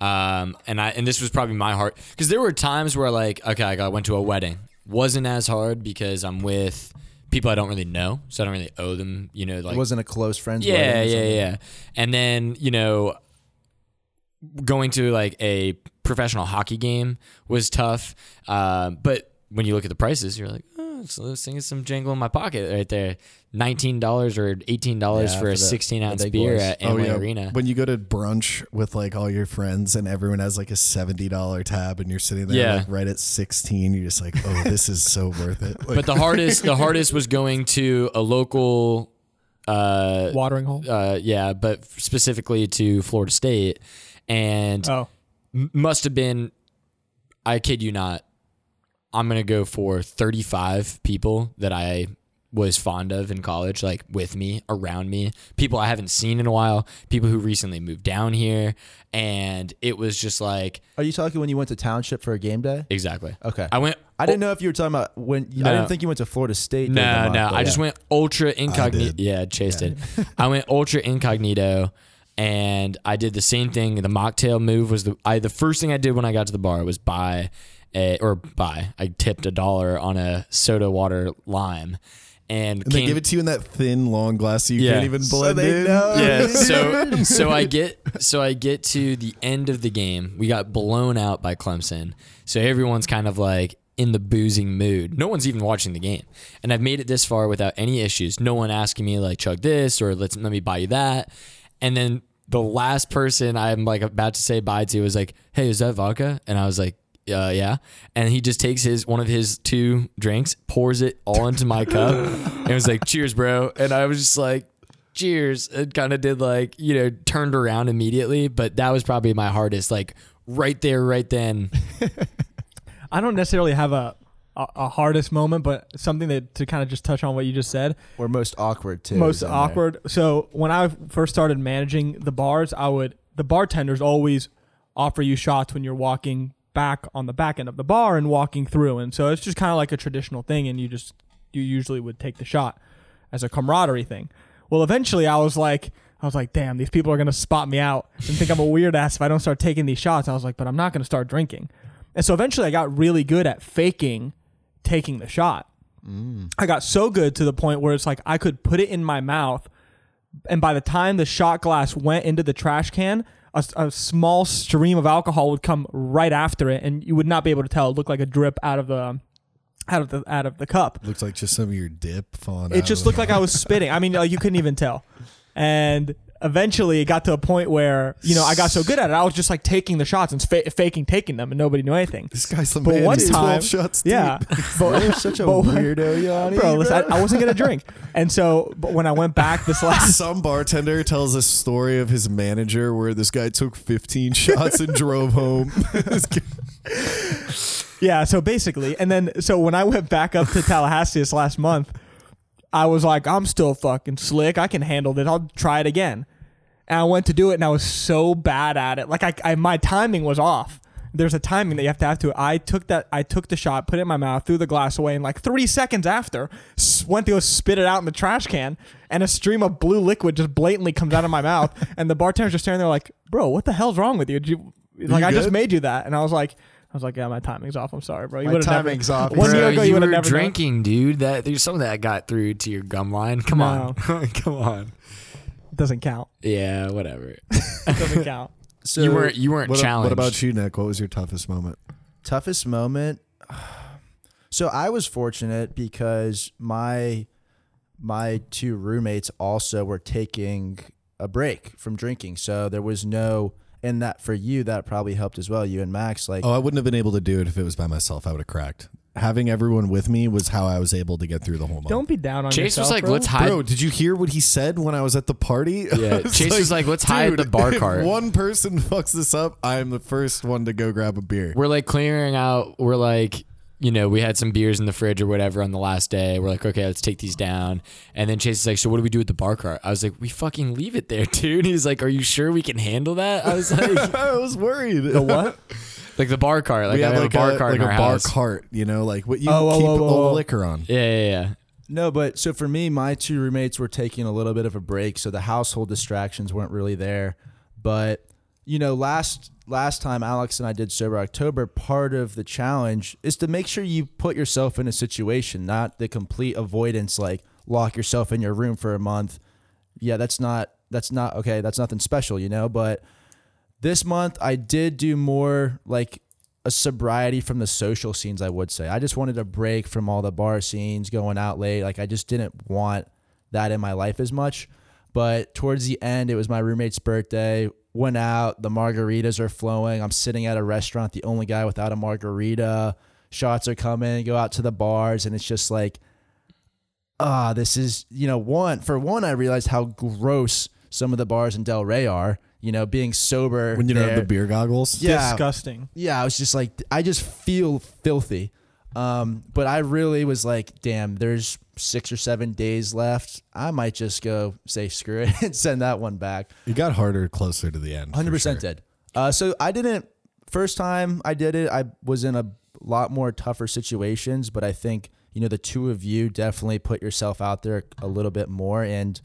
Speaker 4: um, and I and this was probably my heart because there were times where like okay, I went to a wedding, wasn't as hard because I'm with people I don't really know, so I don't really owe them. You know, like
Speaker 1: It wasn't a close friend's
Speaker 4: yeah, yeah, yeah. And then you know, going to like a professional hockey game was tough. Uh, but when you look at the prices, you're like, oh, so this thing is some jingle in my pocket right there. Nineteen dollars or eighteen dollars
Speaker 1: Yeah,
Speaker 4: for
Speaker 1: for
Speaker 4: a
Speaker 1: the-
Speaker 4: sixteen
Speaker 1: the
Speaker 4: ounce beer
Speaker 1: boys.
Speaker 4: at
Speaker 3: Oh,
Speaker 4: Amway
Speaker 3: yeah.
Speaker 4: Arena.
Speaker 3: When you go to brunch with like all your friends and everyone has like a seventy dollar tab and you're sitting there
Speaker 4: Yeah.
Speaker 3: like right at sixteen, you're just like, oh, this is so worth it. Like,
Speaker 4: but the hardest, the hardest was going to a local. Uh,
Speaker 5: Watering hole.
Speaker 4: uh, yeah, but specifically to Florida State, and
Speaker 5: Oh,
Speaker 4: m- must have been I kid you not I'm going to go for 35 people that I was fond of in college like with me around me people I haven't seen in a while people who recently moved down here and it was just like
Speaker 1: Are you talking when you went to Township for a game day?
Speaker 4: exactly
Speaker 1: Okay.
Speaker 4: I went
Speaker 1: I didn't know if you were talking about when. I
Speaker 4: No.
Speaker 1: didn't think you went to Florida State.
Speaker 4: No,
Speaker 1: month,
Speaker 4: no. I just went ultra incognito. Yeah, Chase did. <laughs> I went ultra incognito, and I did the same thing. The mocktail move was the I the first thing I did when I got to the bar was buy a or buy. I tipped a dollar on a soda water lime, and,
Speaker 3: and they give it to you in that thin, long glass so you
Speaker 4: Yeah.
Speaker 3: can't even
Speaker 1: So
Speaker 3: blend
Speaker 1: they
Speaker 3: in.
Speaker 1: know.
Speaker 4: yeah. <laughs> So so I get so I get to the end of the game. We got blown out by Clemson. So everyone's kind of like in the boozing mood. No one's even watching the game. And I've made it this far without any issues. No one asking me like chug this or let's let me buy you that. And then the last person I'm like about to say bye to was like, "Hey, is that vodka?" And I was like, uh, yeah. And he just takes his one of his two drinks, pours it all into my cup, and was like, "Cheers, bro." And I was just like, "Cheers!" It kind of did like you know turned around immediately, but that was probably my hardest. Like right there, right then. <laughs>
Speaker 5: I don't necessarily have a, a, a hardest moment, but something that to kind of just touch on what you just said.
Speaker 1: Or most awkward too.
Speaker 5: most
Speaker 1: is in there.
Speaker 5: awkward. So when I first started managing the bars, I would the bartenders always offer you shots when you're walking back on the back end of the bar and walking through, and so it's just kind of like a traditional thing, and you just you usually would take the shot as a camaraderie thing. Well, eventually I was like. I was like, damn, these people are gonna spot me out and think I'm a weird ass if I don't start taking these shots. I was like, but I'm not gonna start drinking. And so eventually I got really good at faking taking the shot. Mm. I got so good to the point where it's like I could put it in my mouth, and by the time the shot glass went into the trash can, a, a small stream of alcohol would come right after it, and you would not be able to tell. It looked like a drip out of the out of the out of the cup.
Speaker 3: Looks like just some of your dip falling.
Speaker 5: It just looked like I was spitting. I mean, like, you couldn't even tell. And eventually, it got to a point where you know I got so good at it, I was just like taking the shots and fa- faking taking them, and nobody knew anything.
Speaker 3: This guy's the
Speaker 5: But
Speaker 3: man.
Speaker 5: one time,
Speaker 3: shots. deep. <laughs>
Speaker 5: yeah, but
Speaker 1: You're such a
Speaker 5: but- <laughs>
Speaker 1: weirdo, Yanni.
Speaker 5: bro. Listen, I, I wasn't gonna <laughs> drink, and so but when I went back this last,
Speaker 3: Some bartender tells a story of his manager where this guy took 15 shots and drove home.
Speaker 5: Yeah. So basically, and then so when I went back up to Tallahassee this last month, I was like, I'm still fucking slick. I can handle this. I'll try it again. And I went to do it, and I was so bad at it. Like I, I my timing was off. There's a timing that you have to have to. I took that. I took the shot, put it in my mouth, threw the glass away, and like three seconds after, went to go spit it out in the trash can, and a stream of blue liquid just blatantly comes out of my mouth. <laughs> And the bartender's just standing there like, "Bro, what the hell's wrong with you? Did you like I just made you that?" And I was like, "I was like, yeah, my timing's off. I'm sorry, bro. You
Speaker 1: My
Speaker 5: would've never-
Speaker 1: timing's off.
Speaker 5: One
Speaker 1: Bro,
Speaker 5: year ago,
Speaker 4: you,
Speaker 5: you would have
Speaker 4: were
Speaker 5: never known.
Speaker 4: drinking, dude. That there's some of that got through to your gum line. Come on, <laughs> come on.
Speaker 5: Doesn't count.
Speaker 4: Yeah, whatever. <laughs>
Speaker 5: Doesn't count.
Speaker 1: So
Speaker 4: you weren't you weren't
Speaker 3: what,
Speaker 4: challenged.
Speaker 3: what about you, Nick? What was your toughest moment?
Speaker 1: toughest moment <sighs> so i was fortunate because my my two roommates also were taking a break from drinking so there was no and that for you that probably helped as well you and max like
Speaker 3: Oh, I wouldn't have been able to do it if it was by myself. I would have cracked. Having everyone with me was how I was able to get through the whole month.
Speaker 5: Don't be down on
Speaker 4: Chase
Speaker 5: yourself.
Speaker 4: was like,
Speaker 5: bro.
Speaker 4: "Let's hide."
Speaker 3: Bro, did you hear what he said when I was at the party? <laughs>
Speaker 4: Yeah,
Speaker 3: I was
Speaker 4: Chase was like, "Let's hide the bar
Speaker 3: if
Speaker 4: cart."
Speaker 3: One person <laughs> fucks this up, I'm the first one to go grab a beer.
Speaker 4: we're like clearing out. We're like, you know, we had some beers in the fridge or whatever on the last day. We're like, okay, let's take these down. And then Chase is like, so what do we do with the bar cart? I was like, we fucking leave it there, <laughs> dude. He's like, are you sure we can handle that? I was like, <laughs>
Speaker 3: I was worried.
Speaker 5: The what? <laughs>
Speaker 4: like the bar cart. Like
Speaker 3: we
Speaker 4: I
Speaker 3: have
Speaker 4: have
Speaker 3: like
Speaker 4: a bar
Speaker 3: a,
Speaker 4: cart
Speaker 3: like
Speaker 4: in
Speaker 3: a
Speaker 4: our
Speaker 3: bar
Speaker 4: house.
Speaker 3: cart, you know, like what you
Speaker 5: Oh,
Speaker 3: keep
Speaker 5: whoa, whoa,
Speaker 3: all the
Speaker 5: whoa.
Speaker 3: liquor on.
Speaker 4: Yeah, yeah, yeah.
Speaker 1: no but so for me my two roommates were taking a little bit of a break so the household distractions weren't really there but you know last last time alex and i did sober october part of the challenge is to make sure you put yourself in a situation not the complete avoidance like lock yourself in your room for a month. Yeah that's not that's not okay that's nothing special you know but this month i did do more like a sobriety from the social scenes i would say. I just wanted a break from all the bar scenes going out late like i just didn't want that in my life as much. But towards the end it was my roommate's birthday went out the margaritas are flowing i'm sitting at a restaurant the only guy without a margarita shots are coming go out to the bars and it's just like ah, this is, you know, one, for one, I realized how gross some of the bars in Del Rey are, you know, being sober.
Speaker 3: When you don't have the beer goggles.
Speaker 1: Yeah.
Speaker 5: Disgusting.
Speaker 1: Yeah. I was just like, I just feel filthy. Um, but I really was like, damn, there's six or seven days left. I might just go say screw it <laughs> and send that one back.
Speaker 3: It got harder closer to the end.
Speaker 1: Hundred percent
Speaker 3: sure.
Speaker 1: did. Uh, so I didn't. First time I did it, I was in a lot more tougher situations, but I think you know the two of you definitely put yourself out there a little bit more. And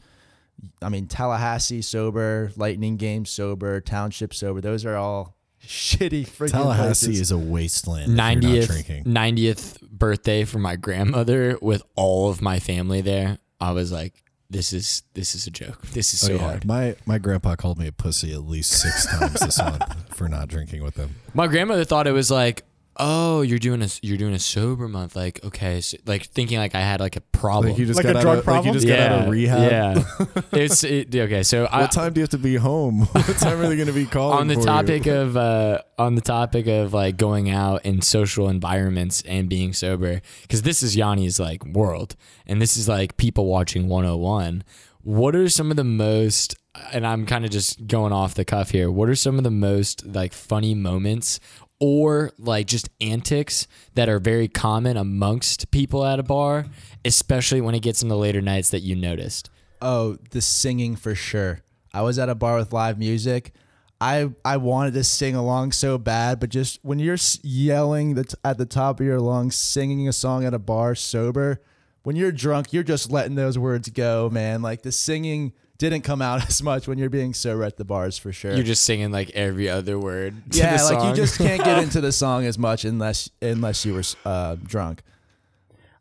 Speaker 1: I mean Tallahassee sober, Lightning Game sober, Township sober. Those are all shitty freaking
Speaker 3: Tallahassee
Speaker 1: places.
Speaker 3: is a wasteland. if you're not
Speaker 4: Ninetieth
Speaker 3: drinking.
Speaker 4: ninetieth birthday for my grandmother with all of my family there. I was like, this is this is a joke. This is
Speaker 3: Oh,
Speaker 4: so
Speaker 3: yeah.
Speaker 4: hard.
Speaker 3: My my grandpa called me a pussy at least six times this month for not drinking with him.
Speaker 4: My grandmother thought it was like, oh, you're doing a you're doing a sober month. Like, okay, so, like thinking like I had like a problem.
Speaker 3: Like you just
Speaker 5: Like
Speaker 3: got
Speaker 5: a
Speaker 3: out
Speaker 5: drug
Speaker 3: of, like you
Speaker 5: problem?
Speaker 3: just got out of rehab.
Speaker 4: Yeah, <laughs> it's it, okay. So I,
Speaker 3: What time do you have to be home? <laughs> what time are they going to be calling
Speaker 4: on the
Speaker 3: for you?
Speaker 4: topic of uh, on the topic of like going out in social environments and being sober because this is Yanni's like world and this is like people watching 101 what are some of the most and I'm kind of just going off the cuff here what are some of the most like funny moments or like just antics that are very common amongst people at a bar especially when it gets into later nights that you noticed
Speaker 1: Oh, the singing for sure. I was at a bar with live music. I I wanted to sing along so bad, but just when you're yelling at the top of your lungs, singing a song at a bar sober, when you're drunk, you're just letting those words go, man. Like the singing didn't come out <laughs> as much when you're being sober at the bars for sure.
Speaker 4: You're just singing like every other word. To
Speaker 1: yeah,
Speaker 4: the
Speaker 1: like you just can't get into the <laughs> song as much unless unless you were uh, drunk.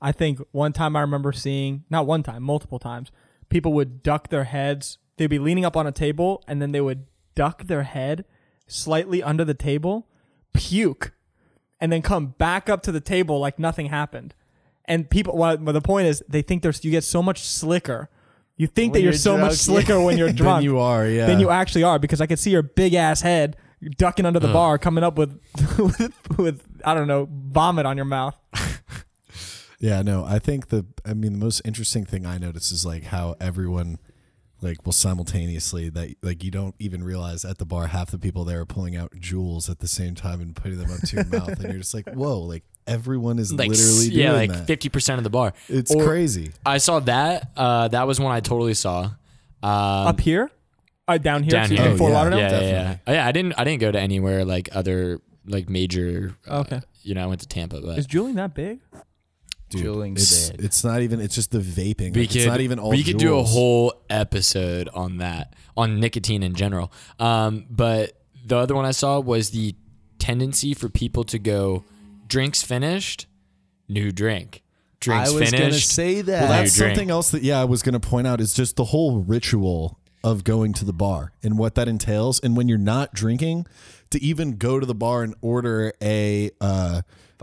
Speaker 5: I think one time I remember seeing, not one time, multiple times, people would duck their heads. They'd be leaning up on a table and then they would duck their head slightly under the table, puke, and then come back up to the table like nothing happened. And people, well, the point is, they think there's you get so much slicker. You think
Speaker 1: When
Speaker 5: that you're,
Speaker 1: you're
Speaker 5: so much
Speaker 1: drunk,
Speaker 5: slicker when you're
Speaker 3: Than <laughs>
Speaker 5: drunk
Speaker 3: you are, yeah.
Speaker 5: than you actually are because I could see your big ass head ducking under the
Speaker 4: Ugh.
Speaker 5: bar, coming up with, <laughs> with with I don't know vomit on your mouth. <laughs>
Speaker 3: Yeah, no, I think the I mean the most interesting thing I notice is like how everyone like will simultaneously that like you don't even realize at the bar half the people there are pulling out Juuls at the same time and putting them up to your mouth and you're just like, "Whoa, like everyone is
Speaker 4: like
Speaker 3: literally
Speaker 4: s-
Speaker 3: doing
Speaker 4: yeah, like fifty percent of the bar.
Speaker 3: it's
Speaker 4: Or-
Speaker 3: crazy.
Speaker 4: I saw that. Uh, that was one I totally saw. Um,
Speaker 5: up here, uh, down here,
Speaker 4: down here.
Speaker 5: me,
Speaker 3: Oh,
Speaker 5: Fort
Speaker 3: yeah.
Speaker 5: Lauderdale.
Speaker 4: yeah, yeah, yeah. Oh, yeah, I didn't. I didn't go to anywhere like other like major. Uh,
Speaker 5: Okay.
Speaker 4: You know, I went to Tampa, but
Speaker 5: Is Juuling that big?
Speaker 3: Dude,
Speaker 1: Juuling's
Speaker 3: it's it's not even it's just the vaping.
Speaker 4: we
Speaker 3: Like,
Speaker 4: could.
Speaker 3: it's not even all
Speaker 4: we could do a whole episode on that on nicotine in general. Um, but the other one I saw was the tendency for people to go drinks finished, new drink. Drinks finished.
Speaker 1: I was
Speaker 4: finished.
Speaker 1: gonna say that.
Speaker 3: Well,
Speaker 4: New
Speaker 3: that's
Speaker 4: drink.
Speaker 3: something else that yeah, I was going to point out is just the whole ritual of going to the bar and what that entails. And when you're not drinking, to even go to the bar and order a uh,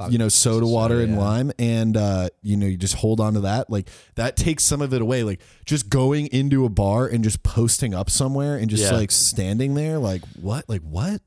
Speaker 3: you know soda water and
Speaker 1: yeah.
Speaker 3: lime, and uh, you know you just hold on to that, like that takes some of it away. Like just going into a bar and just posting up somewhere and just
Speaker 4: Yeah.
Speaker 3: like standing there, like what, like what.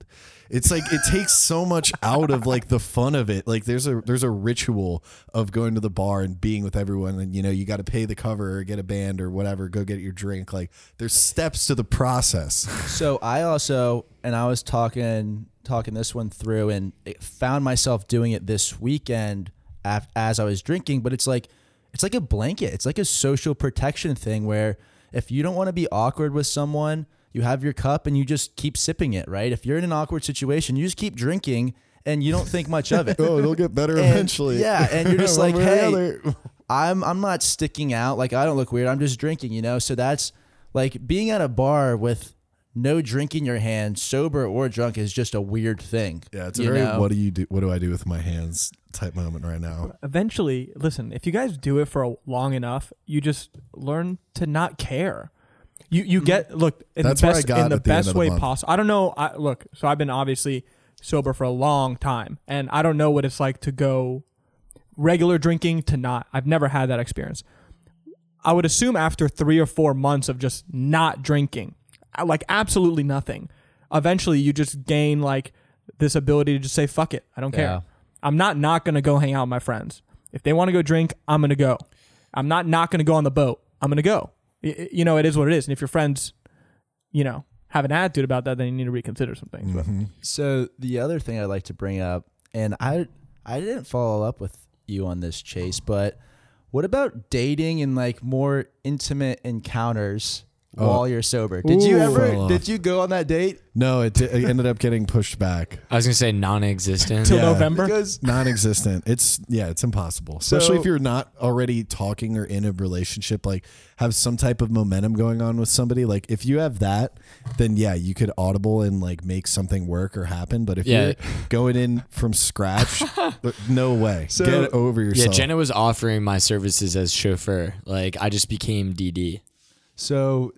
Speaker 3: It's like it takes so much out of like the fun of it. Like there's a there's a ritual of going to the bar and being with everyone, and you know you got to pay the cover or get a band or whatever, go get your drink. Like there's steps to the process.
Speaker 1: So I also, and I was talking talking this one through, and found myself doing it this weekend as I was drinking. But it's like it's like a blanket. It's like a social protection thing where if you don't want to be awkward with someone, you have your cup and you just keep sipping it. Right? If you're in an awkward situation, you just keep drinking and you don't think much of it. <laughs>
Speaker 3: oh, it'll get better
Speaker 1: And-
Speaker 3: eventually.
Speaker 1: yeah, and you're just <laughs> like,
Speaker 3: way or the
Speaker 1: hey,
Speaker 3: other. <laughs>
Speaker 1: I'm I'm not sticking out. Like I don't look weird. I'm just drinking, you know. So that's like being at a bar with no drink in your hand, sober or drunk, is just a weird thing.
Speaker 3: Yeah, it's a
Speaker 1: you
Speaker 3: very
Speaker 1: know?
Speaker 3: what do you do? What do I do with my hands type moment right now.
Speaker 5: Eventually, listen, if you guys do it for a, long enough, you just learn to not care. You you get look in
Speaker 3: That's
Speaker 5: the
Speaker 3: where I
Speaker 5: best
Speaker 3: got
Speaker 5: in the
Speaker 3: at the end
Speaker 5: best
Speaker 3: of the
Speaker 5: way
Speaker 3: month.
Speaker 5: possible. I don't know. I look, so I've been obviously sober for a long time, and I don't know what it's like to go regular drinking to not. I've never had that experience. I would assume after three or four months of just not drinking, uh, like absolutely nothing, eventually you just gain like this ability to just say fuck it, I don't care. I'm not not gonna go hang out with my friends. If they want to go drink, I'm gonna go. I'm not not gonna go on the boat. I'm gonna go. Y- y- You know, it is what it is. And if your friends, you know, have an attitude about that, then you need to reconsider some things.
Speaker 3: Mm-hmm.
Speaker 1: So the other thing I'd like to bring up, and I I didn't follow up with you on this, Chase, but what about dating and like more intimate encounters
Speaker 3: Oh.
Speaker 1: while you're sober? Did you
Speaker 5: Ooh.
Speaker 1: ever?
Speaker 3: Off.
Speaker 1: Did you go on that date?
Speaker 3: No, it, di- it ended up getting pushed back. <laughs>
Speaker 4: I was gonna say non-existent.
Speaker 5: till
Speaker 3: Yeah.
Speaker 5: November,
Speaker 1: Because
Speaker 3: non-existent it's yeah it's impossible especially
Speaker 1: So-
Speaker 3: if you're not already talking or in a relationship like have some type of momentum going on with somebody like if you have that then yeah you could audible and like make something work or happen but if
Speaker 4: Yeah.
Speaker 3: you're going in from scratch <laughs> no way
Speaker 1: So-
Speaker 3: get over yourself.
Speaker 4: Yeah,
Speaker 3: yourself
Speaker 4: Jenna was offering my services as chauffeur. Like I just became DD.
Speaker 1: So w-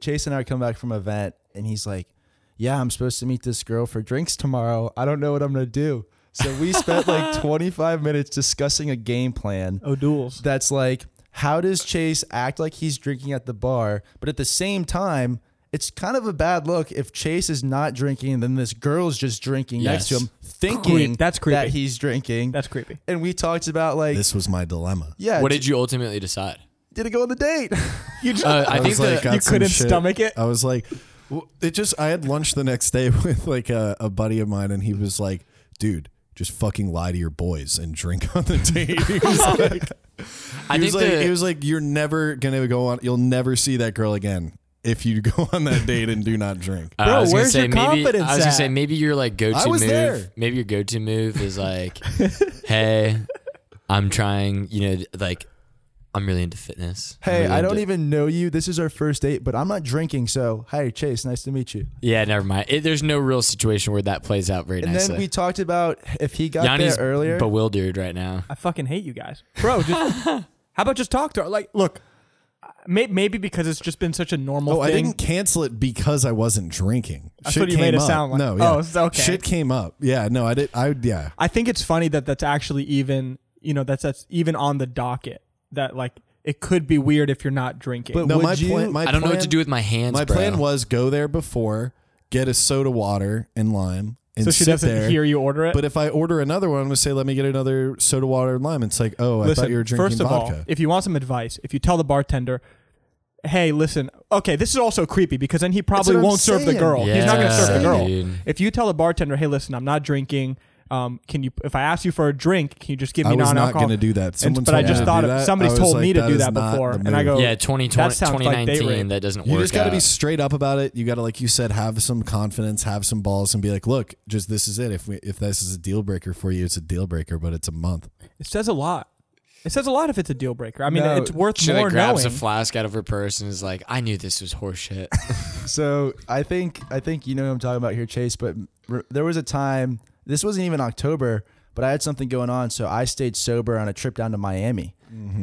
Speaker 1: Chase and I come back from an event, and he's like, "Yeah, I'm supposed to meet this girl for drinks tomorrow. I don't know what I'm gonna do." So we spent like <laughs> 25 minutes discussing a game plan.
Speaker 5: oh duels.
Speaker 1: That's like, how does Chase act like he's drinking at the bar, but at the same time. It's kind of a bad look if Chase is not drinking and then this girl's just drinking next to him, thinking
Speaker 5: Creep. That's creepy.
Speaker 1: that he's drinking.
Speaker 5: That's creepy.
Speaker 1: and we talked about like,
Speaker 3: this was my dilemma
Speaker 1: yeah,
Speaker 4: What did you ultimately decide?
Speaker 1: Did it go on the date?
Speaker 5: You <laughs> just
Speaker 4: Uh, I, think
Speaker 3: was like,
Speaker 4: the,
Speaker 3: got
Speaker 5: you
Speaker 3: some
Speaker 5: couldn't
Speaker 3: shit.
Speaker 5: stomach it.
Speaker 3: I was like, well, it just. I had lunch the next day <laughs> with like a, a buddy of mine, and he was like, "Dude, just fucking lie to your boys and drink <laughs> on the date." He was like,
Speaker 4: I
Speaker 3: he
Speaker 4: think
Speaker 3: was like,
Speaker 4: the,
Speaker 3: he was like, "You're never gonna go on. You'll never see that girl again if you go on that date and do not drink."
Speaker 4: Uh,
Speaker 5: Bro,
Speaker 4: I was gonna
Speaker 5: where's
Speaker 4: say
Speaker 5: your
Speaker 4: maybe,
Speaker 5: confidence
Speaker 4: I was gonna say maybe your like go-to
Speaker 3: I was
Speaker 4: move.
Speaker 3: there.
Speaker 4: Maybe your go-to move is like, "Hey, I'm trying. You know, like I'm really into fitness.
Speaker 1: Hey,
Speaker 4: really
Speaker 1: I don't
Speaker 4: into-
Speaker 1: even know you. This is our first date, but I'm not drinking. So, hi, Chase. Nice to meet you.
Speaker 4: Yeah, never mind. It, there's no real situation where that plays out very
Speaker 1: And
Speaker 4: nicely.
Speaker 1: then we talked about if he got
Speaker 4: Yanni's
Speaker 1: there earlier.
Speaker 4: bewildered right now.
Speaker 5: I fucking hate you guys, bro. Just <laughs> how about just talk to her? Like, look, may, maybe because it's just been such a normal
Speaker 3: Oh, I didn't cancel it because I wasn't drinking.
Speaker 5: That's
Speaker 3: Shit
Speaker 5: what you made
Speaker 3: came
Speaker 5: it
Speaker 3: up.
Speaker 5: sound like.
Speaker 3: No, yeah.
Speaker 5: Oh, it's okay.
Speaker 3: Shit came up. Yeah, no, I did. I yeah.
Speaker 5: I think it's funny that that's actually even, you know, that's that's even on the docket. That like it could be weird if you're not drinking.
Speaker 1: But
Speaker 3: No, my
Speaker 1: you-
Speaker 3: plan. My
Speaker 4: I don't know what to do with my hands.
Speaker 3: My
Speaker 4: bro.
Speaker 3: plan was go there before, get a soda water and lime, and
Speaker 5: so she
Speaker 3: sit
Speaker 5: doesn't
Speaker 3: there.
Speaker 5: hear you order it.
Speaker 3: But if I order another one, I'm gonna say, "Let me get another soda water and lime." It's like, oh, I
Speaker 5: listen,
Speaker 3: thought you were drinking
Speaker 5: first of
Speaker 3: vodka.
Speaker 5: all, if you want some advice, if you tell the bartender, "Hey, listen, okay, this is also creepy because then he probably
Speaker 1: what I'm
Speaker 5: won't serve the
Speaker 1: saying.
Speaker 5: girl. He's not going to serve the girl.
Speaker 4: dude.
Speaker 5: If you tell the bartender, "Hey, listen, I'm not drinking. Um, can you? If I ask you for a drink, can you just give me
Speaker 3: I was not
Speaker 5: non-alcohol?"
Speaker 3: going to do that. Someone
Speaker 5: but I
Speaker 3: told me
Speaker 5: just
Speaker 3: to
Speaker 5: thought
Speaker 3: do
Speaker 5: it-
Speaker 3: that.
Speaker 5: somebody's
Speaker 3: I was
Speaker 5: told
Speaker 3: like,
Speaker 5: me to do
Speaker 3: is
Speaker 5: that
Speaker 3: not
Speaker 5: before,
Speaker 3: the
Speaker 5: and I
Speaker 3: move.
Speaker 5: go,
Speaker 4: Yeah, 2020,
Speaker 5: That sounds like date
Speaker 4: 2019.
Speaker 5: rape.
Speaker 4: that doesn't work.
Speaker 3: You just got to be
Speaker 4: out.
Speaker 3: straight up about it. You got to, like you said, have some confidence, have some balls, and be like, "Look, just this is it. If we, if this is a deal breaker for you, it's a deal breaker, but it's a month."
Speaker 5: It says a lot. It says a lot if it's a deal breaker. I mean,
Speaker 1: No,
Speaker 5: it's worth
Speaker 4: She
Speaker 5: more
Speaker 4: like grabs
Speaker 5: knowing.
Speaker 4: a flask out of her purse and is like, "I knew this was horseshit." <laughs>
Speaker 1: So I think I think you know what I'm talking about here, Chase. But r- there was a time. This wasn't even October, but I had something going on, so I stayed sober on a trip down to Miami,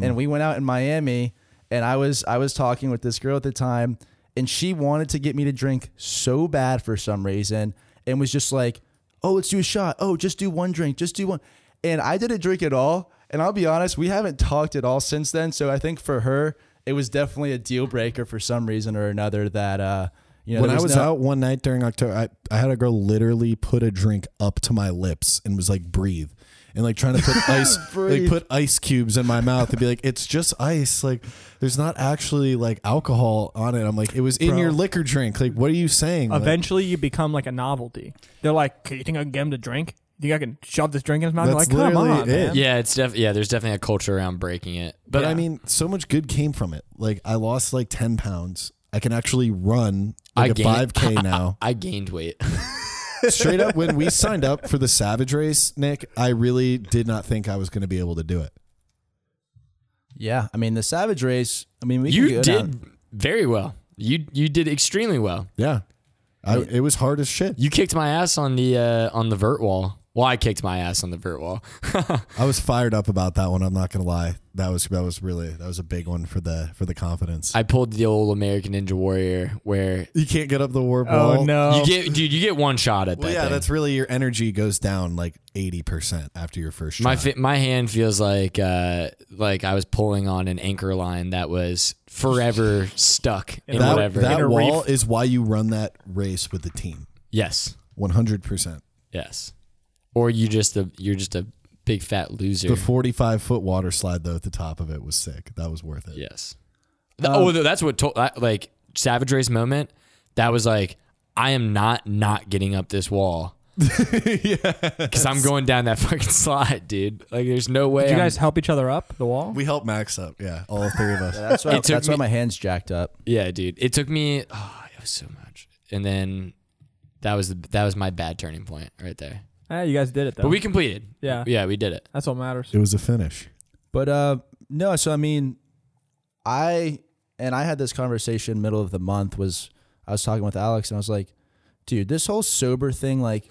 Speaker 1: and we went out in Miami, and I was I was talking with this girl at the time, and she wanted to get me to drink so bad for some reason, and was just like, "Oh, let's do a shot. Oh, just do one drink. Just do one." And I didn't drink at all. And I'll be honest, we haven't talked at all since then. So I think for her, it was definitely a deal breaker for some reason or another that uh you know
Speaker 3: when
Speaker 1: there
Speaker 3: I was
Speaker 1: no-
Speaker 3: out one night during October, I, I had a girl literally put a drink up to my lips and was like, breathe. And like trying to put <laughs> ice, like put ice cubes in my mouth and be like, it's just ice. Like, there's not actually like alcohol on it. I'm like, it was in
Speaker 5: Bro.
Speaker 3: your liquor drink. Like, what are you saying? Like,
Speaker 5: Eventually, you become like a novelty. They're like, "Can you think I can get him to drink? You think I can shove this drink in his mouth?" You're
Speaker 3: That's
Speaker 5: like, "Come
Speaker 3: literally
Speaker 5: on,
Speaker 3: it.
Speaker 5: man."
Speaker 4: yeah, it's def- yeah. There's definitely a culture around breaking it.
Speaker 3: but
Speaker 4: But
Speaker 3: I mean, so much good came from it. Like, I lost like 10 pounds. I can actually run like a
Speaker 4: gained-
Speaker 3: 5K <laughs> now. <laughs>
Speaker 4: I gained weight. <laughs>
Speaker 3: Straight up, when we signed up for the Savage race, Nick, I really did not think I was going to be able to do it.
Speaker 1: Yeah, I mean the Savage Race. I mean we can
Speaker 4: you
Speaker 1: go
Speaker 4: did
Speaker 1: down-
Speaker 4: very well. You you did extremely well.
Speaker 3: Yeah. I, it was hard as shit.
Speaker 4: You kicked my ass on the uh, on the vert wall. Well, I kicked my ass on the vert wall. <laughs>
Speaker 3: I was fired up about that one. I'm not gonna lie. That was that was really that was a big one for the for the confidence.
Speaker 4: I pulled the old American Ninja Warrior where
Speaker 3: you can't get up the warp
Speaker 5: Oh
Speaker 3: wall.
Speaker 5: no!
Speaker 4: you get dude, you get one shot at
Speaker 3: Well,
Speaker 4: that.
Speaker 3: yeah,
Speaker 4: thing.
Speaker 3: that's really your energy goes down like 80 percent after your first shot.
Speaker 4: my fi- my hand feels like uh like I was pulling on an anchor line that was forever stuck <laughs> in
Speaker 3: that
Speaker 4: whatever.
Speaker 3: That
Speaker 5: a
Speaker 3: wall
Speaker 5: reef.
Speaker 3: is why you run that race with the team.
Speaker 4: yes,
Speaker 3: 100. percent
Speaker 4: yes. Or you just a you're just a big fat loser.
Speaker 3: The 45 foot water slide though at the top of it was sick. That was worth it.
Speaker 4: Yes. oh, um, that's what told like Savage Race moment. That was like I am not not getting up this wall. <laughs> yeah, because I'm going down that <laughs> fucking slide, dude. Like, there's no way.
Speaker 5: Did you
Speaker 4: I'm-
Speaker 5: guys help each other up the wall?
Speaker 3: We helped Max up. Yeah, all three of us.
Speaker 1: That's why
Speaker 4: It took
Speaker 1: that's why my hands jacked up.
Speaker 4: Yeah, dude. It took me. Oh, it was so much, and then that was the that was my bad turning point right there.
Speaker 5: Eh, you guys did it though.
Speaker 4: But we completed.
Speaker 5: yeah,
Speaker 4: Yeah, we did it.
Speaker 5: that's what matters.
Speaker 3: It was a finish.
Speaker 1: But uh no, so I mean I and I had this conversation middle of the month was I was talking with Alex and I was like, dude, this whole sober thing like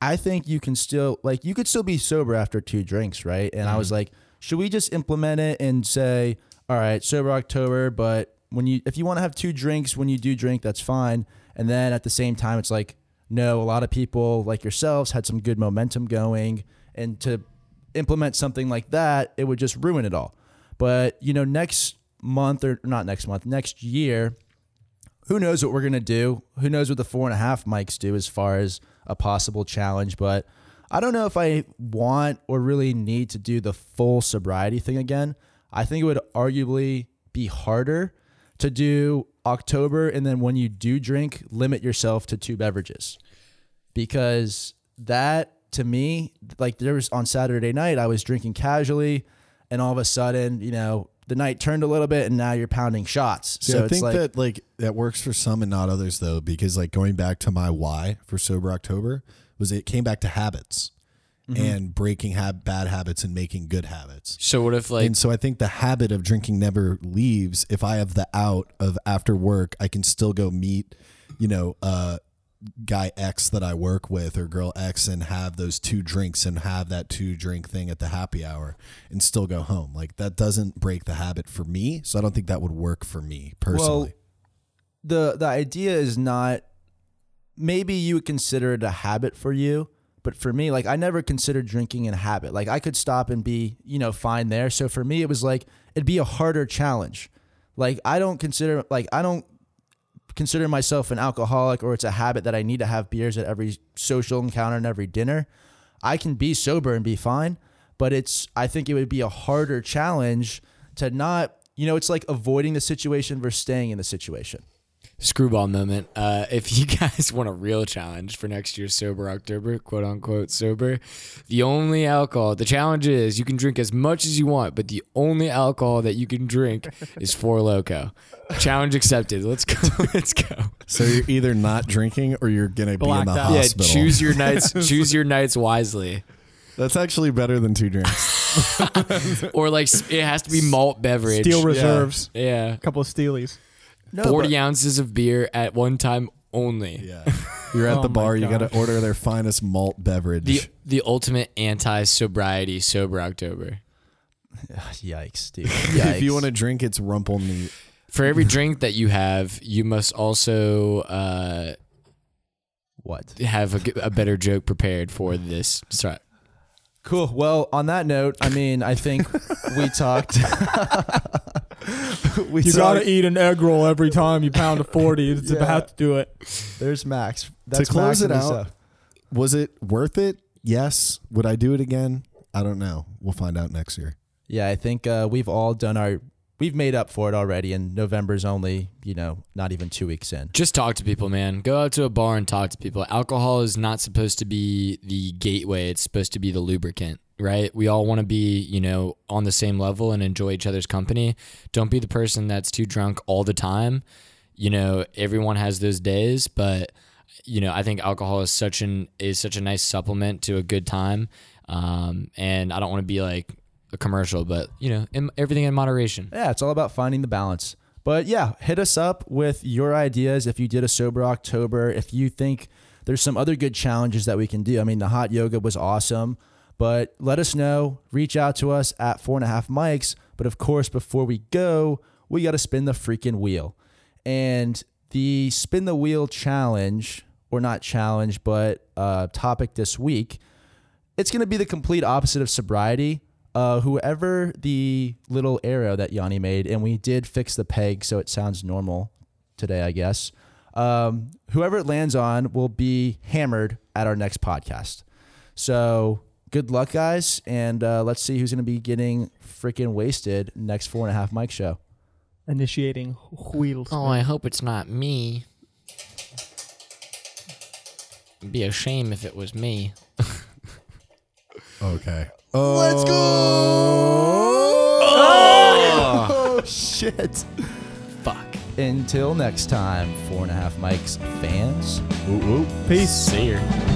Speaker 1: I think you can still like you could still be sober after two drinks, right? And I was like, should we just implement it and say, all right, sober October, but when you if you want to have two drinks when you do drink, that's fine. And then at the same time it's like, no, a lot of people like yourselves had some good momentum going and to implement something like that, it would just ruin it all. But, you know, next month or not next month, next year, who knows what we're gonna do? Who knows what the four and a half mics do as far as a possible challenge? But I don't know if I want or really need to do the full sobriety thing again. I think it would arguably be harder to do October and then when you do drink, limit yourself to two beverages. Because that to me, like there was on Saturday night, I was drinking casually and all of a sudden, you know, the night turned a little bit and now you're pounding shots.
Speaker 3: See,
Speaker 1: so
Speaker 3: I think
Speaker 1: like
Speaker 3: that like that works for some and not others though, because like going back to my why for sober October was it came back to habits, and breaking hab- bad habits and making good habits.
Speaker 4: So what if like
Speaker 3: and so I think the habit of drinking never leaves. If I have the out of after work, I can still go meet, you know, uh, guy X that I work with or girl X and have those two drinks and have that two drink thing at the happy hour and still go home. Like that doesn't break the habit for me. So I don't think that would work for me personally.
Speaker 1: the the idea is not maybe you would consider it a habit for you but for me like i never considered drinking a habit. Like i could stop and be you know fine there. So for me it was like it'd be a harder challenge. Like i don't consider like i don't consider myself an alcoholic or it's a habit that i need to have beers at every social encounter and every dinner. I can be sober and be fine but it's i think it would be a harder challenge to not you know it's like avoiding the situation versus staying in the situation
Speaker 4: screwball moment. Uh, if you <laughs> guys want a real challenge for next year's sober October, quote unquote sober, the only alcohol. The challenge is you can drink as much as you want, but the only alcohol that you can drink <laughs> is Four Loco. Challenge accepted. Let's go. <laughs> Let's go.
Speaker 3: So you're either not drinking or you're gonna be in the
Speaker 5: out.
Speaker 4: Yeah, choose your nights. choose your nights wisely.
Speaker 3: That's actually better than two drinks.
Speaker 4: Or like it has to be malt beverage.
Speaker 5: Steel reserves.
Speaker 4: Yeah.
Speaker 5: A couple of Steelies.
Speaker 1: No,
Speaker 4: 40
Speaker 1: but-
Speaker 4: ounces of beer at one time only.
Speaker 3: yeah. <laughs> You're at
Speaker 5: Oh
Speaker 3: the
Speaker 5: my
Speaker 3: bar, you gotta order their finest malt beverage.
Speaker 4: The the ultimate anti sobriety sober October. <sighs>
Speaker 1: Yikes, dude. Yikes. <laughs>
Speaker 3: if you want to drink, it's rumple neat.
Speaker 4: For every drink that you have, you must also uh,
Speaker 1: what?
Speaker 4: have a, g- a better joke prepared for this. Sorry.
Speaker 1: Cool. Well, on that note, I mean, I think we <laughs> talked. <laughs> we
Speaker 5: You gotta eat an egg roll every time you pound a forty. It's <laughs>
Speaker 1: Yeah.
Speaker 5: about to do it.
Speaker 1: There's Max. That's
Speaker 3: close
Speaker 1: Max
Speaker 3: it out, Was it worth it? Yes. Would I do it again? I don't know. We'll find out next year.
Speaker 1: Yeah, I think uh, we've all done our. We've made up for it already, and November's only, you know, not even two weeks in.
Speaker 4: Just talk to people, man. Go out to a bar and talk to people. Alcohol is not supposed to be the gateway, it's supposed to be the lubricant, right? We all want to be, you know, on the same level and enjoy each other's company. Don't be the person that's too drunk all the time. You know, everyone has those days, but you know, I think alcohol is such an is such a nice supplement to a good time. Um, and I don't want to be like a commercial, but you know, in, everything in moderation.
Speaker 1: Yeah, it's all about finding the balance. But yeah, hit us up with your ideas if you did a sober October. If you think there's some other good challenges that we can do. I mean, the hot yoga was awesome, but let us know. Reach out to us at four and a half mics. But of course, before we go, we got to spin the freaking wheel. And the spin the wheel challenge, or not challenge, but uh, topic this week it's going to be the complete opposite of sobriety. Uh, whoever the little arrow that Yanni made, and we did fix the peg so it sounds normal today, I guess. Um, whoever it lands on will be hammered at our next podcast. So good luck, guys, and uh, let's see who's going to be getting freaking wasted next four and a half mic show.
Speaker 5: Initiating wheels.
Speaker 4: Oh, I hope it's not me. It'd be a shame if it was me. <laughs>
Speaker 3: Okay.
Speaker 1: Let's go! Oh! <laughs> oh, shit.
Speaker 4: Fuck.
Speaker 1: Until next time, four and a half mics fans.
Speaker 3: Ooh, ooh.
Speaker 5: Peace.
Speaker 4: See ya.